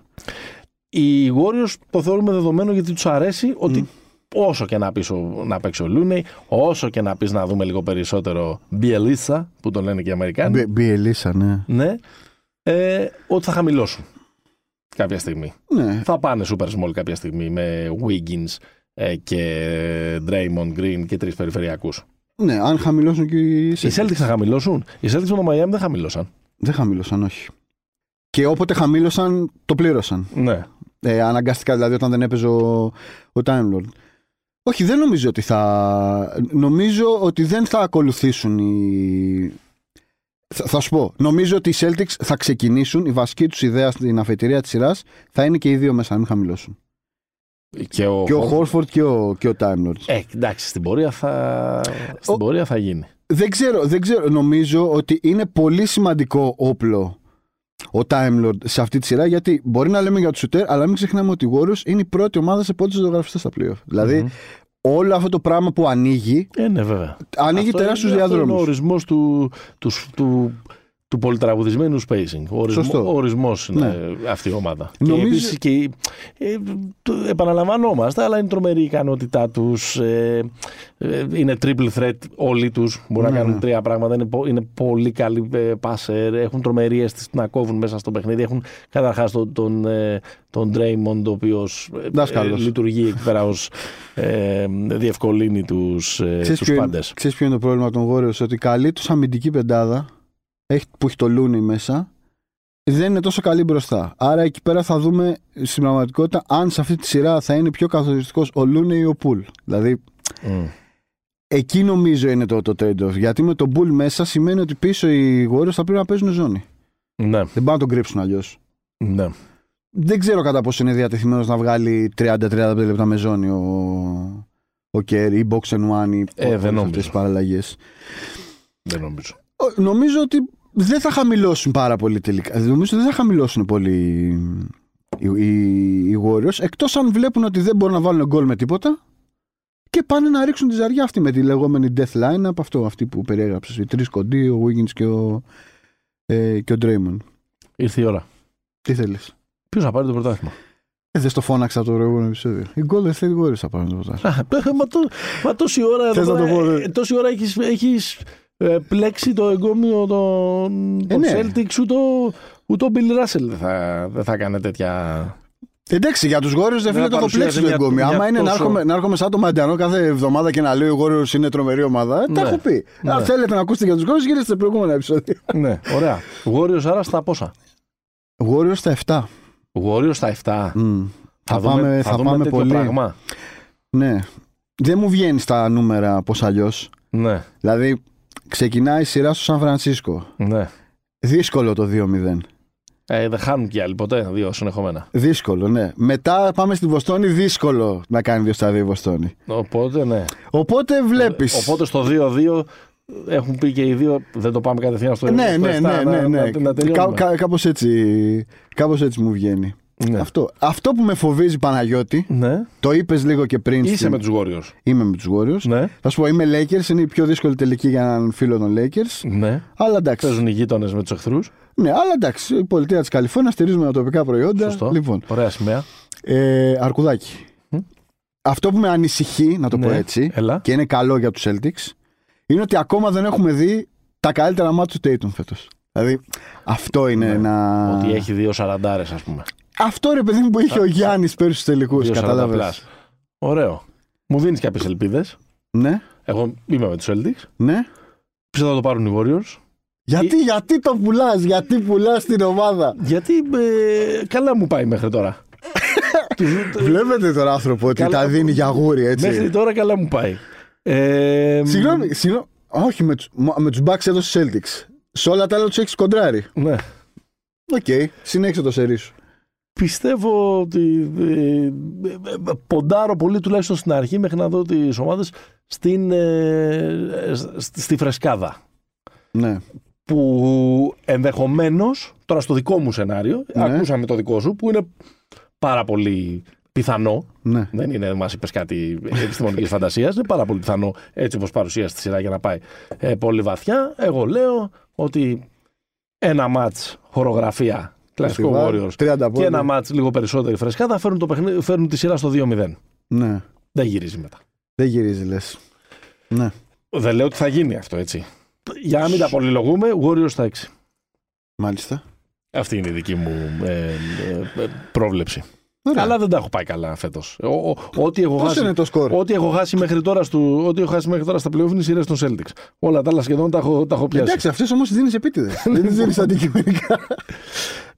Οι Warriors το θεωρούμε δεδομένο γιατί τους αρέσει ότι όσο και να πεις να παίξει ο Λούνεϊ, όσο και να πεις να δούμε λίγο περισσότερο Bielisa, που τον λένε και οι Αμερικάνοι, Μπι- Μπιελίσσα, ναι. ναι, ε, ότι θα χαμηλώσουν κάποια στιγμή. Ναι. Θα πάνε super small κάποια στιγμή με Wiggins ε, και Draymond Green και τρεις περιφερειακούς. ναι, αν χαμηλώσουν και οι Οι Celtics. Celtics θα χαμηλώσουν. Οι Celtics με το Miami δεν χαμηλώσαν. Δεν χαμήλωσαν, όχι. Και όποτε χαμήλωσαν, το πλήρωσαν. Ναι. Ε, αναγκαστικά δηλαδή όταν δεν έπαιζε ο, ο Time Lord. Όχι, δεν νομίζω ότι θα. Νομίζω ότι δεν θα ακολουθήσουν οι. Θα, θα σου πω. Νομίζω ότι οι Celtics θα ξεκινήσουν. Η βασική τους ιδέα στην αφετηρία της σειράς θα είναι και οι δύο μέσα, να μην χαμηλώσουν. Και ο, Και ο Horford- Horford και ο, και ο Time Lord. Ε, εντάξει, στην πορεία θα, στην Ο- πορεία θα γίνει. Δεν ξέρω, δεν ξέρω. Νομίζω ότι είναι πολύ σημαντικό όπλο ο Time Lord σε αυτή τη σειρά γιατί μπορεί να λέμε για τους shooter, αλλά μην ξεχνάμε ότι οι Warriors είναι η πρώτη ομάδα σε πόντους ζωγραφιστές στα playoff. Δηλαδή, Μμμ. όλο αυτό το πράγμα που ανοίγει, Ε, ναι, βέβαια. ανοίγει Αυτό τεράστιους είναι- αυτό είναι Ο διαδρόμους. ορισμός του, του, του, του πολυτραγουδισμένου spacing. Ο, ορισμό, Σωστό. ο ορισμός είναι αυτή η ομάδα. Νομίζω- Και επίσης και η- ε, το επαναλαμβανόμαστε, αλλά είναι τρομερή η ικανότητά τους. Ε, ε, είναι triple threat όλοι τους. Μπορούν Ναι, να κάνουν ναι. τρία πράγματα. Είναι, πο- είναι πολύ καλοί ε, passer. Έχουν τρομερή αίσθηση να κόβουν μέσα στο παιχνίδι. Έχουν καταρχάς τον, τον, ε, τον Draymond, ο οποίος Δάσκαλος. λειτουργεί εκεί πέρα ως ε, διευκολύνει τους ε, Ξέρεις τους ποιο, είναι, πάντες. ξέρεις ποιο είναι το πρόβλημα των Warriors, ότι η καλή τους αμυντική πεντάδα έχει, που έχει το Looney μέσα δεν είναι τόσο καλή μπροστά. Άρα εκεί πέρα θα δούμε στην πραγματικότητα αν σε αυτή τη σειρά θα είναι πιο καθοριστικός ο Looney ή ο Pool. Δηλαδή Μμ. εκεί νομίζω είναι το, το trade-off. Γιατί με τον Pool μέσα σημαίνει ότι πίσω οι Warriors θα πρέπει να παίζουν ζώνη. Ναι, Δεν πάνε να τον κρύψουν αλλιώς. ναι. Δεν ξέρω κατά πόσο είναι διατεθειμένος να βγάλει 30-35 λεπτά με ζώνη ο, ο Kerry ή box and one ή Ε, δεν νομίζω. αυτές τις παραλλαγές. Δεν νομίζω. Ο- Νομίζω ότι δεν θα χαμηλώσουν πάρα πολύ τελικά. Νομίζω ότι δεν θα χαμηλώσουν πολύ οι, οι, οι Warriors εκτός αν βλέπουν ότι δεν μπορούν να βάλουν γκολ με τίποτα και πάνε να ρίξουν τη ζαριά αυτή με τη λεγόμενη death line από αυτό, αυτή που περιέγραψες. Οι τρεις κοντοί, ο Wiggins και ο, ε, και ο Draymond. Ήρθε η ώρα. Τι θέλεις; Ποιος θα πάρει το πρωτάθλημα; Ε, δεν στο φώναξα το προηγούμενο επεισόδιο. Οι Golden State Warriors θα πάρουν το πρωτάθλημα. Α, μα, το, μα τόση ώρα, Θες εδώ να το πέρα, πω, ε, δε; τόση ώρα έχεις, έχεις ε, πλέξει το εγκόμιο των, Ε, των ναι. Celtics ούτε, ο- ούτε ο Bill Russell δεν θα, δεν θα έκανε τέτοια... Εντάξει, για τους Warriors δεν Δεν φίλε το έχω παρουσίασε πλέξει το μια- εγκόμιο. μια Άμα είναι να τόσο- έρχομαι, να έρχομαι σαν το Μαντιανό κάθε εβδομάδα και να λέω οι Warriors είναι τρομερή ομάδα, ε, τα Ναι. έχω πει. Ναι. Αν θέλετε να ακούσετε για τους Warriors, γυρίστε στο προηγούμενο επεισόδιο. ναι, ωραία. Warriors άρα στα πόσα; Warriors στα 7. Warriors στα 7. Μμ. Θα, δούμε, πάμε, θα δούμε πάμε τέτοιο πολύ. πράγμα. Ναι. Δεν μου βγαίνει στα νούμερα πώς αλλιώς. Ναι, Δηλαδή, ξεκινάει η σειρά στο Σαν Φρανσίσκο. ναι. Δύσκολο το 2-0. Ε, δεν χάνουν κι άλλοι ποτέ, δύο συνεχόμενα. Δύσκολο, ναι. Μετά πάμε στη Βοστόνη. Δύσκολο να κάνει 2 στα 2 η Βοστόνη. Οπότε, ναι. Οπότε βλέπεις. Οπότε στο 2-2 έχουν πει και οι δύο, δεν το πάμε κατευθείαν στο Ναι, στο ναι, εφτά, ναι, να- ναι, ναι. να- να Κα, τελειώνουμε. κα, κάπως, έτσι, κάπως έτσι μου βγαίνει. Ναι. Αυτό. Αυτό που με φοβίζει Παναγιώτη, Ναι. το είπες λίγο και πριν. Είσαι στην- με τους Warriors. Είμαι με τους Warriors. Ναι. Θα σου πω, είμαι Lakers, είναι η πιο δύσκολη τελική για έναν φίλο των Lakers. Ναι. Αλλά εντάξει. Παίζουν οι γείτονες με τους εχθρούς. Ναι, αλλά εντάξει. Η πολιτεία της Καλιφόρνιας στηρίζουμε τα τοπικά προϊόντα. Σωστό. Λοιπόν, Ωραία σημαία. ε, αρκουδάκι. Μμ. Αυτό που με ανησυχεί, να το πω Ναι. έτσι, Έλα. και είναι καλό για τους Celtics, είναι ότι ακόμα δεν έχουμε δει τα καλύτερα μάτια του Tatum φέτος. Δηλαδή, αυτό είναι Ναι. ένα. Ότι έχει δύο σαραντάρες, ας πούμε. Αυτό ρε παιδί μου που είχε ο Γιάννης πέρυσι στους τελικούς. Δύο Κατάλαβες. 40 plus. Ωραίο. Μου δίνεις κάποιες ελπίδες. Ναι, Εγώ είμαι με τους Celtics. ναι. Πιστεύω θα το πάρουν οι Warriors. Γιατί, γιατί το πουλάς, γιατί πουλάς την ομάδα; Γιατί ε, καλά μου πάει μέχρι τώρα. Τους- Βλέπετε τον άνθρωπο ότι Καλά. τα δίνει για γούρι, έτσι. μέχρι τώρα καλά μου πάει. Ε, Συγγνώμη, συγγνώμη. Όχι, με, τους- μο- με τους Bucks έδωσε Celtics. Σε όλα τα άλλα τους έχεις κοντράρει. Ναι. Οκ, συνέχισε το σερί σου. Πιστεύω ότι ε, ε, ε, ποντάρω πολύ τουλάχιστον στην αρχή μέχρι να δω τις ομάδες στην, ε, στη, στη φρεσκάδα. Ναι. Που ενδεχομένως, τώρα στο δικό μου σενάριο, Ναι. ακούσαμε το δικό σου, που είναι πάρα πολύ πιθανό, ναι. δεν είναι, μας είπες κάτι επιστημονικής φαντασίας, είναι πάρα πολύ πιθανό έτσι όπως παρουσίασε τη σειρά για να πάει ε, πολύ βαθιά. Εγώ λέω ότι ένα μάτς χορογραφία, κλασικό Φεστιβάλ, Warriors, 30 και πόντους. ένα μάτς λίγο περισσότερη φρεσκάδα φέρνουν, το παιχνίδι, φέρνουν τη σειρά στο 2-0. Ναι. Δεν γυρίζει μετά. Δεν γυρίζει, λες. Ναι. Δεν λέω ότι θα γίνει αυτό έτσι. Για να μην τα πολυλογούμε, Warriors στα 6. Μάλιστα. Αυτή είναι η δική μου ε, ε, ε, πρόβλεψη. Ωραία. Αλλά δεν τα έχω πάει καλά φέτος. Ό,τι έχω Πώς χάσει. είναι το σκορ; Ό,τι έχω χάσει μέχρι τώρα, στο, ό,τι έχω χάσει μέχρι τώρα στα playoff είναι οι σειρές των Celtics. Όλα τα άλλα σχεδόν τα έχω, τα έχω πιάσει. Εντάξει, αυτές όμως τι δίνεις επίτηδες. Δεν τις δίνεις αντικειμενικά.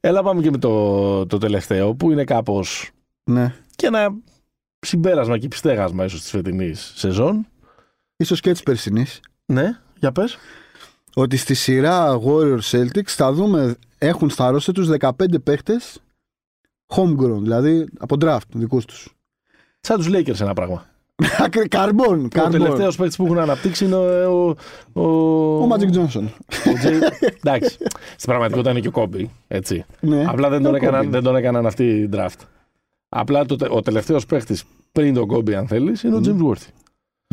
Έλα πάμε και με το, το τελευταίο που είναι κάπως ναι. και ένα συμπέρασμα και πιστέγασμα ίσως της φετινής σεζόν. σω και τη περσινής. Ναι, για πες. Ότι στη σειρά Warriors Celtics θα δούμε έχουν στα ρόστα τους 15 παίχτες homegrown, δηλαδή από draft δικούς τους. Σαν τους Lakers ένα πράγμα. Καρμπόν, Ο καρμπόν. τελευταίος παίκτης που έχουν αναπτύξει είναι ο... Ο, ο, Ο Magic Johnson. ο Jay- Εντάξει. Στην πραγματικότητα είναι και ο Κόμπι, έτσι. ναι. Απλά δεν τον, Ο έκαναν, Kobe. δεν τον έκαναν αυτή draft. Απλά το, τε- ο τελευταίος παίκτης πριν τον Κόμπι, αν θέλεις, είναι ο James Worthy.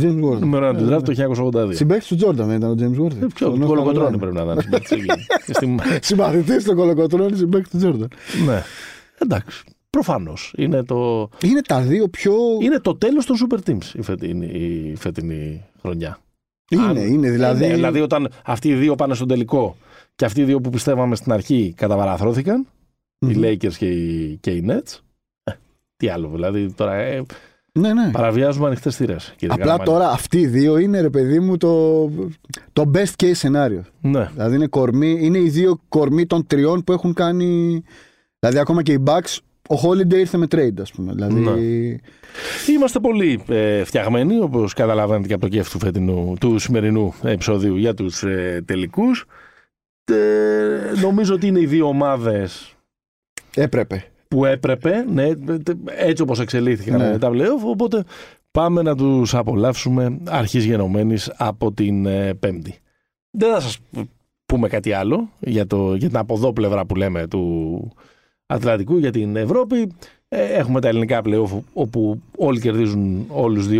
James Worthy. Νούμερο ένα του Ναι, draft το 1982. Συμπαίχτης του Jordan δεν ήταν ο James Worthy. Ε, Ποιο, του κολοκοτρώνη πρέπει να ήταν. συμπαίκτης εκεί. Στη- Συμπαθητής του κολοκοτρώνη συμπαίχτης του Jordan. Ναι. Εντάξει. Προφανώς. Είναι το, Είναι τα δύο πιο... είναι το τέλος των super teams η φετινή, η φετινή χρονιά. Είναι, Αν- είναι, δηλαδή... Ναι, δηλαδή, όταν αυτοί οι δύο πάνε στον τελικό και αυτοί οι δύο που πιστεύαμε στην αρχή καταβαραθρωθηκαν, οι Μμμ. Lakers και οι, και οι Nets. Ε, τι άλλο, δηλαδή τώρα ε, Ναι, ναι. παραβιάζουμε ανοιχτές θηρέ. Απλά τώρα αυτοί οι δύο είναι ρε παιδί μου το, το best case scenario. Ναι. Δηλαδή είναι, κορμί, είναι οι δύο κορμί των τριών που έχουν κάνει. Δηλαδή ακόμα και οι Bucks, ο Holiday ήρθε με trade, ας πούμε. Δηλαδή. Ναι. Είμαστε πολύ ε, φτιαγμένοι, όπως καταλαβαίνετε και από το κέφι του, φετινού, του σημερινού επεισοδίου για τους ε, τελικούς. νομίζω ότι είναι οι δύο ομάδες Έπρεπε. που έπρεπε, ναι, έτσι όπως εξελίχθηκαν Ναι. ναι. τα playoff, οπότε πάμε να τους απολαύσουμε αρχής γενομένης από την ε, Πέμπτη. Δεν θα σας πούμε κάτι άλλο για, το, για την από εδώ πλευρά που λέμε του Ατλαντικού για την Ευρώπη. Ε, έχουμε τα ελληνικά playoff όπου όλοι κερδίζουν όλους 2-0,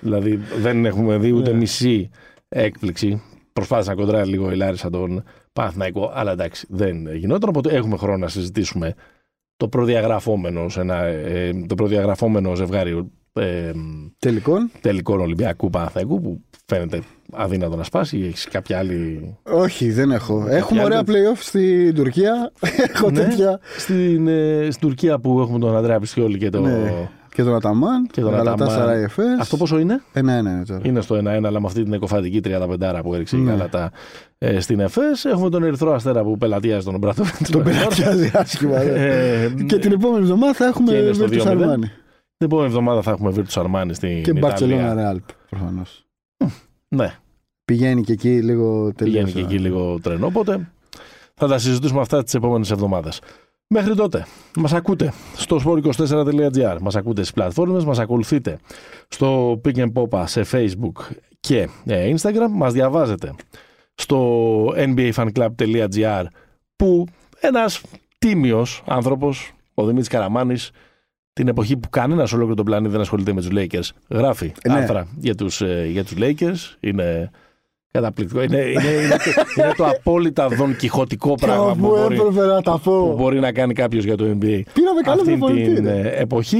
δηλαδή δεν έχουμε δει ούτε Ναι. μισή έκπληξη. Προσπάθησα να κοντράρει λίγο η Λάρισα τον Παναθηναϊκό, αλλά εντάξει δεν γινόταν, οπότε έχουμε χρόνο να συζητήσουμε το προδιαγραφόμενο, σε ένα, ε, το προδιαγραφόμενο ζευγάρι ε, Τελικών. τελικών Ολυμπιακού Παναθηναϊκού που φαίνεται αδύνατο να σπάσει ή έχεις κάποια άλλη Όχι, δεν έχω. Έχουμε άλλη- ωραία playoff στην Τουρκία. έχω Ναι. τέτοια. στην, ε, στην Τουρκία που έχουμε τον Ανδρέα Πιστιόλη και το... Ναι. Και τον Αταμάν. Και τον Γαλατά Αταμάν. Σαράι Εφές. Αυτό πόσο είναι; Ένα-ένα είναι τώρα. Είναι στο 1-1, αλλά με αυτή την εκοφαντική 35 που έριξε η Ναι. Γαλατά ε, στην ΕΦΕΣ. Έχουμε τον Ερυθρό Αστέρα που πελατιάζει τον Μπράτοβιτ. Τον πελατιάζει άσχημα. ναι. Ε, Και την επόμενη εβδομάδα θα έχουμε Και είναι στο Virtus 2-0. Armani. Την επόμενη εβδομάδα θα έχουμε Virtus Armani στην Και Ιταλία. Barcelona Real προφανώς. Ναι, Πηγαίνει και εκεί λίγο τελείως. πηγαίνει και εκεί λίγο τρένο. Οπότε θα τα συζητήσουμε αυτά τις επόμενες εβδομάδες. Μέχρι τότε, μας ακούτε στο sport24.gr, μας ακούτε στις πλατφόρμες, μας ακολουθείτε στο Pick and Popa σε Facebook και ε, Instagram, μας διαβάζετε στο nbafanclub.gr που ένας τίμιος άνθρωπος, ο Δημήτρης Καραμάνης, την εποχή που κανένας σε ολόκληρο τον πλανήτη δεν ασχολείται με τους Lakers, γράφει Ναι. άρθρα για τους, ε, για τους Lakers. Είναι καταπληκτικό. Είναι, είναι, είναι, το, είναι το απόλυτα δονκιχωτικό πράγμα που Μου μπορεί, έπρεπε να τα που πω. μπορεί να κάνει κάποιος για το NBA Πήραμε καλό αυτή προπονητή. την ρε. ε, εποχή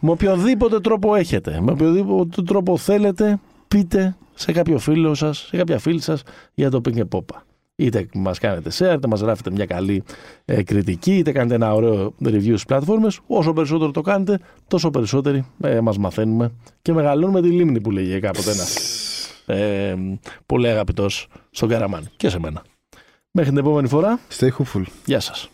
με οποιοδήποτε τρόπο έχετε με οποιοδήποτε τρόπο θέλετε πείτε σε κάποιο φίλο σας σε κάποια φίλη σας για το Pink Popa είτε μας κάνετε share είτε μας γράφετε μια καλή ε, κριτική είτε κάνετε ένα ωραίο review στις πλατφόρμες όσο περισσότερο το κάνετε τόσο περισσότεροι ε, μας μαθαίνουμε και μεγαλώνουμε τη λίμνη που λέγει κάποτε ένας ε, πολύ αγαπητός στον Καραμάν και σε μένα. Μέχρι την επόμενη φορά. Stay hopeful. γεια σας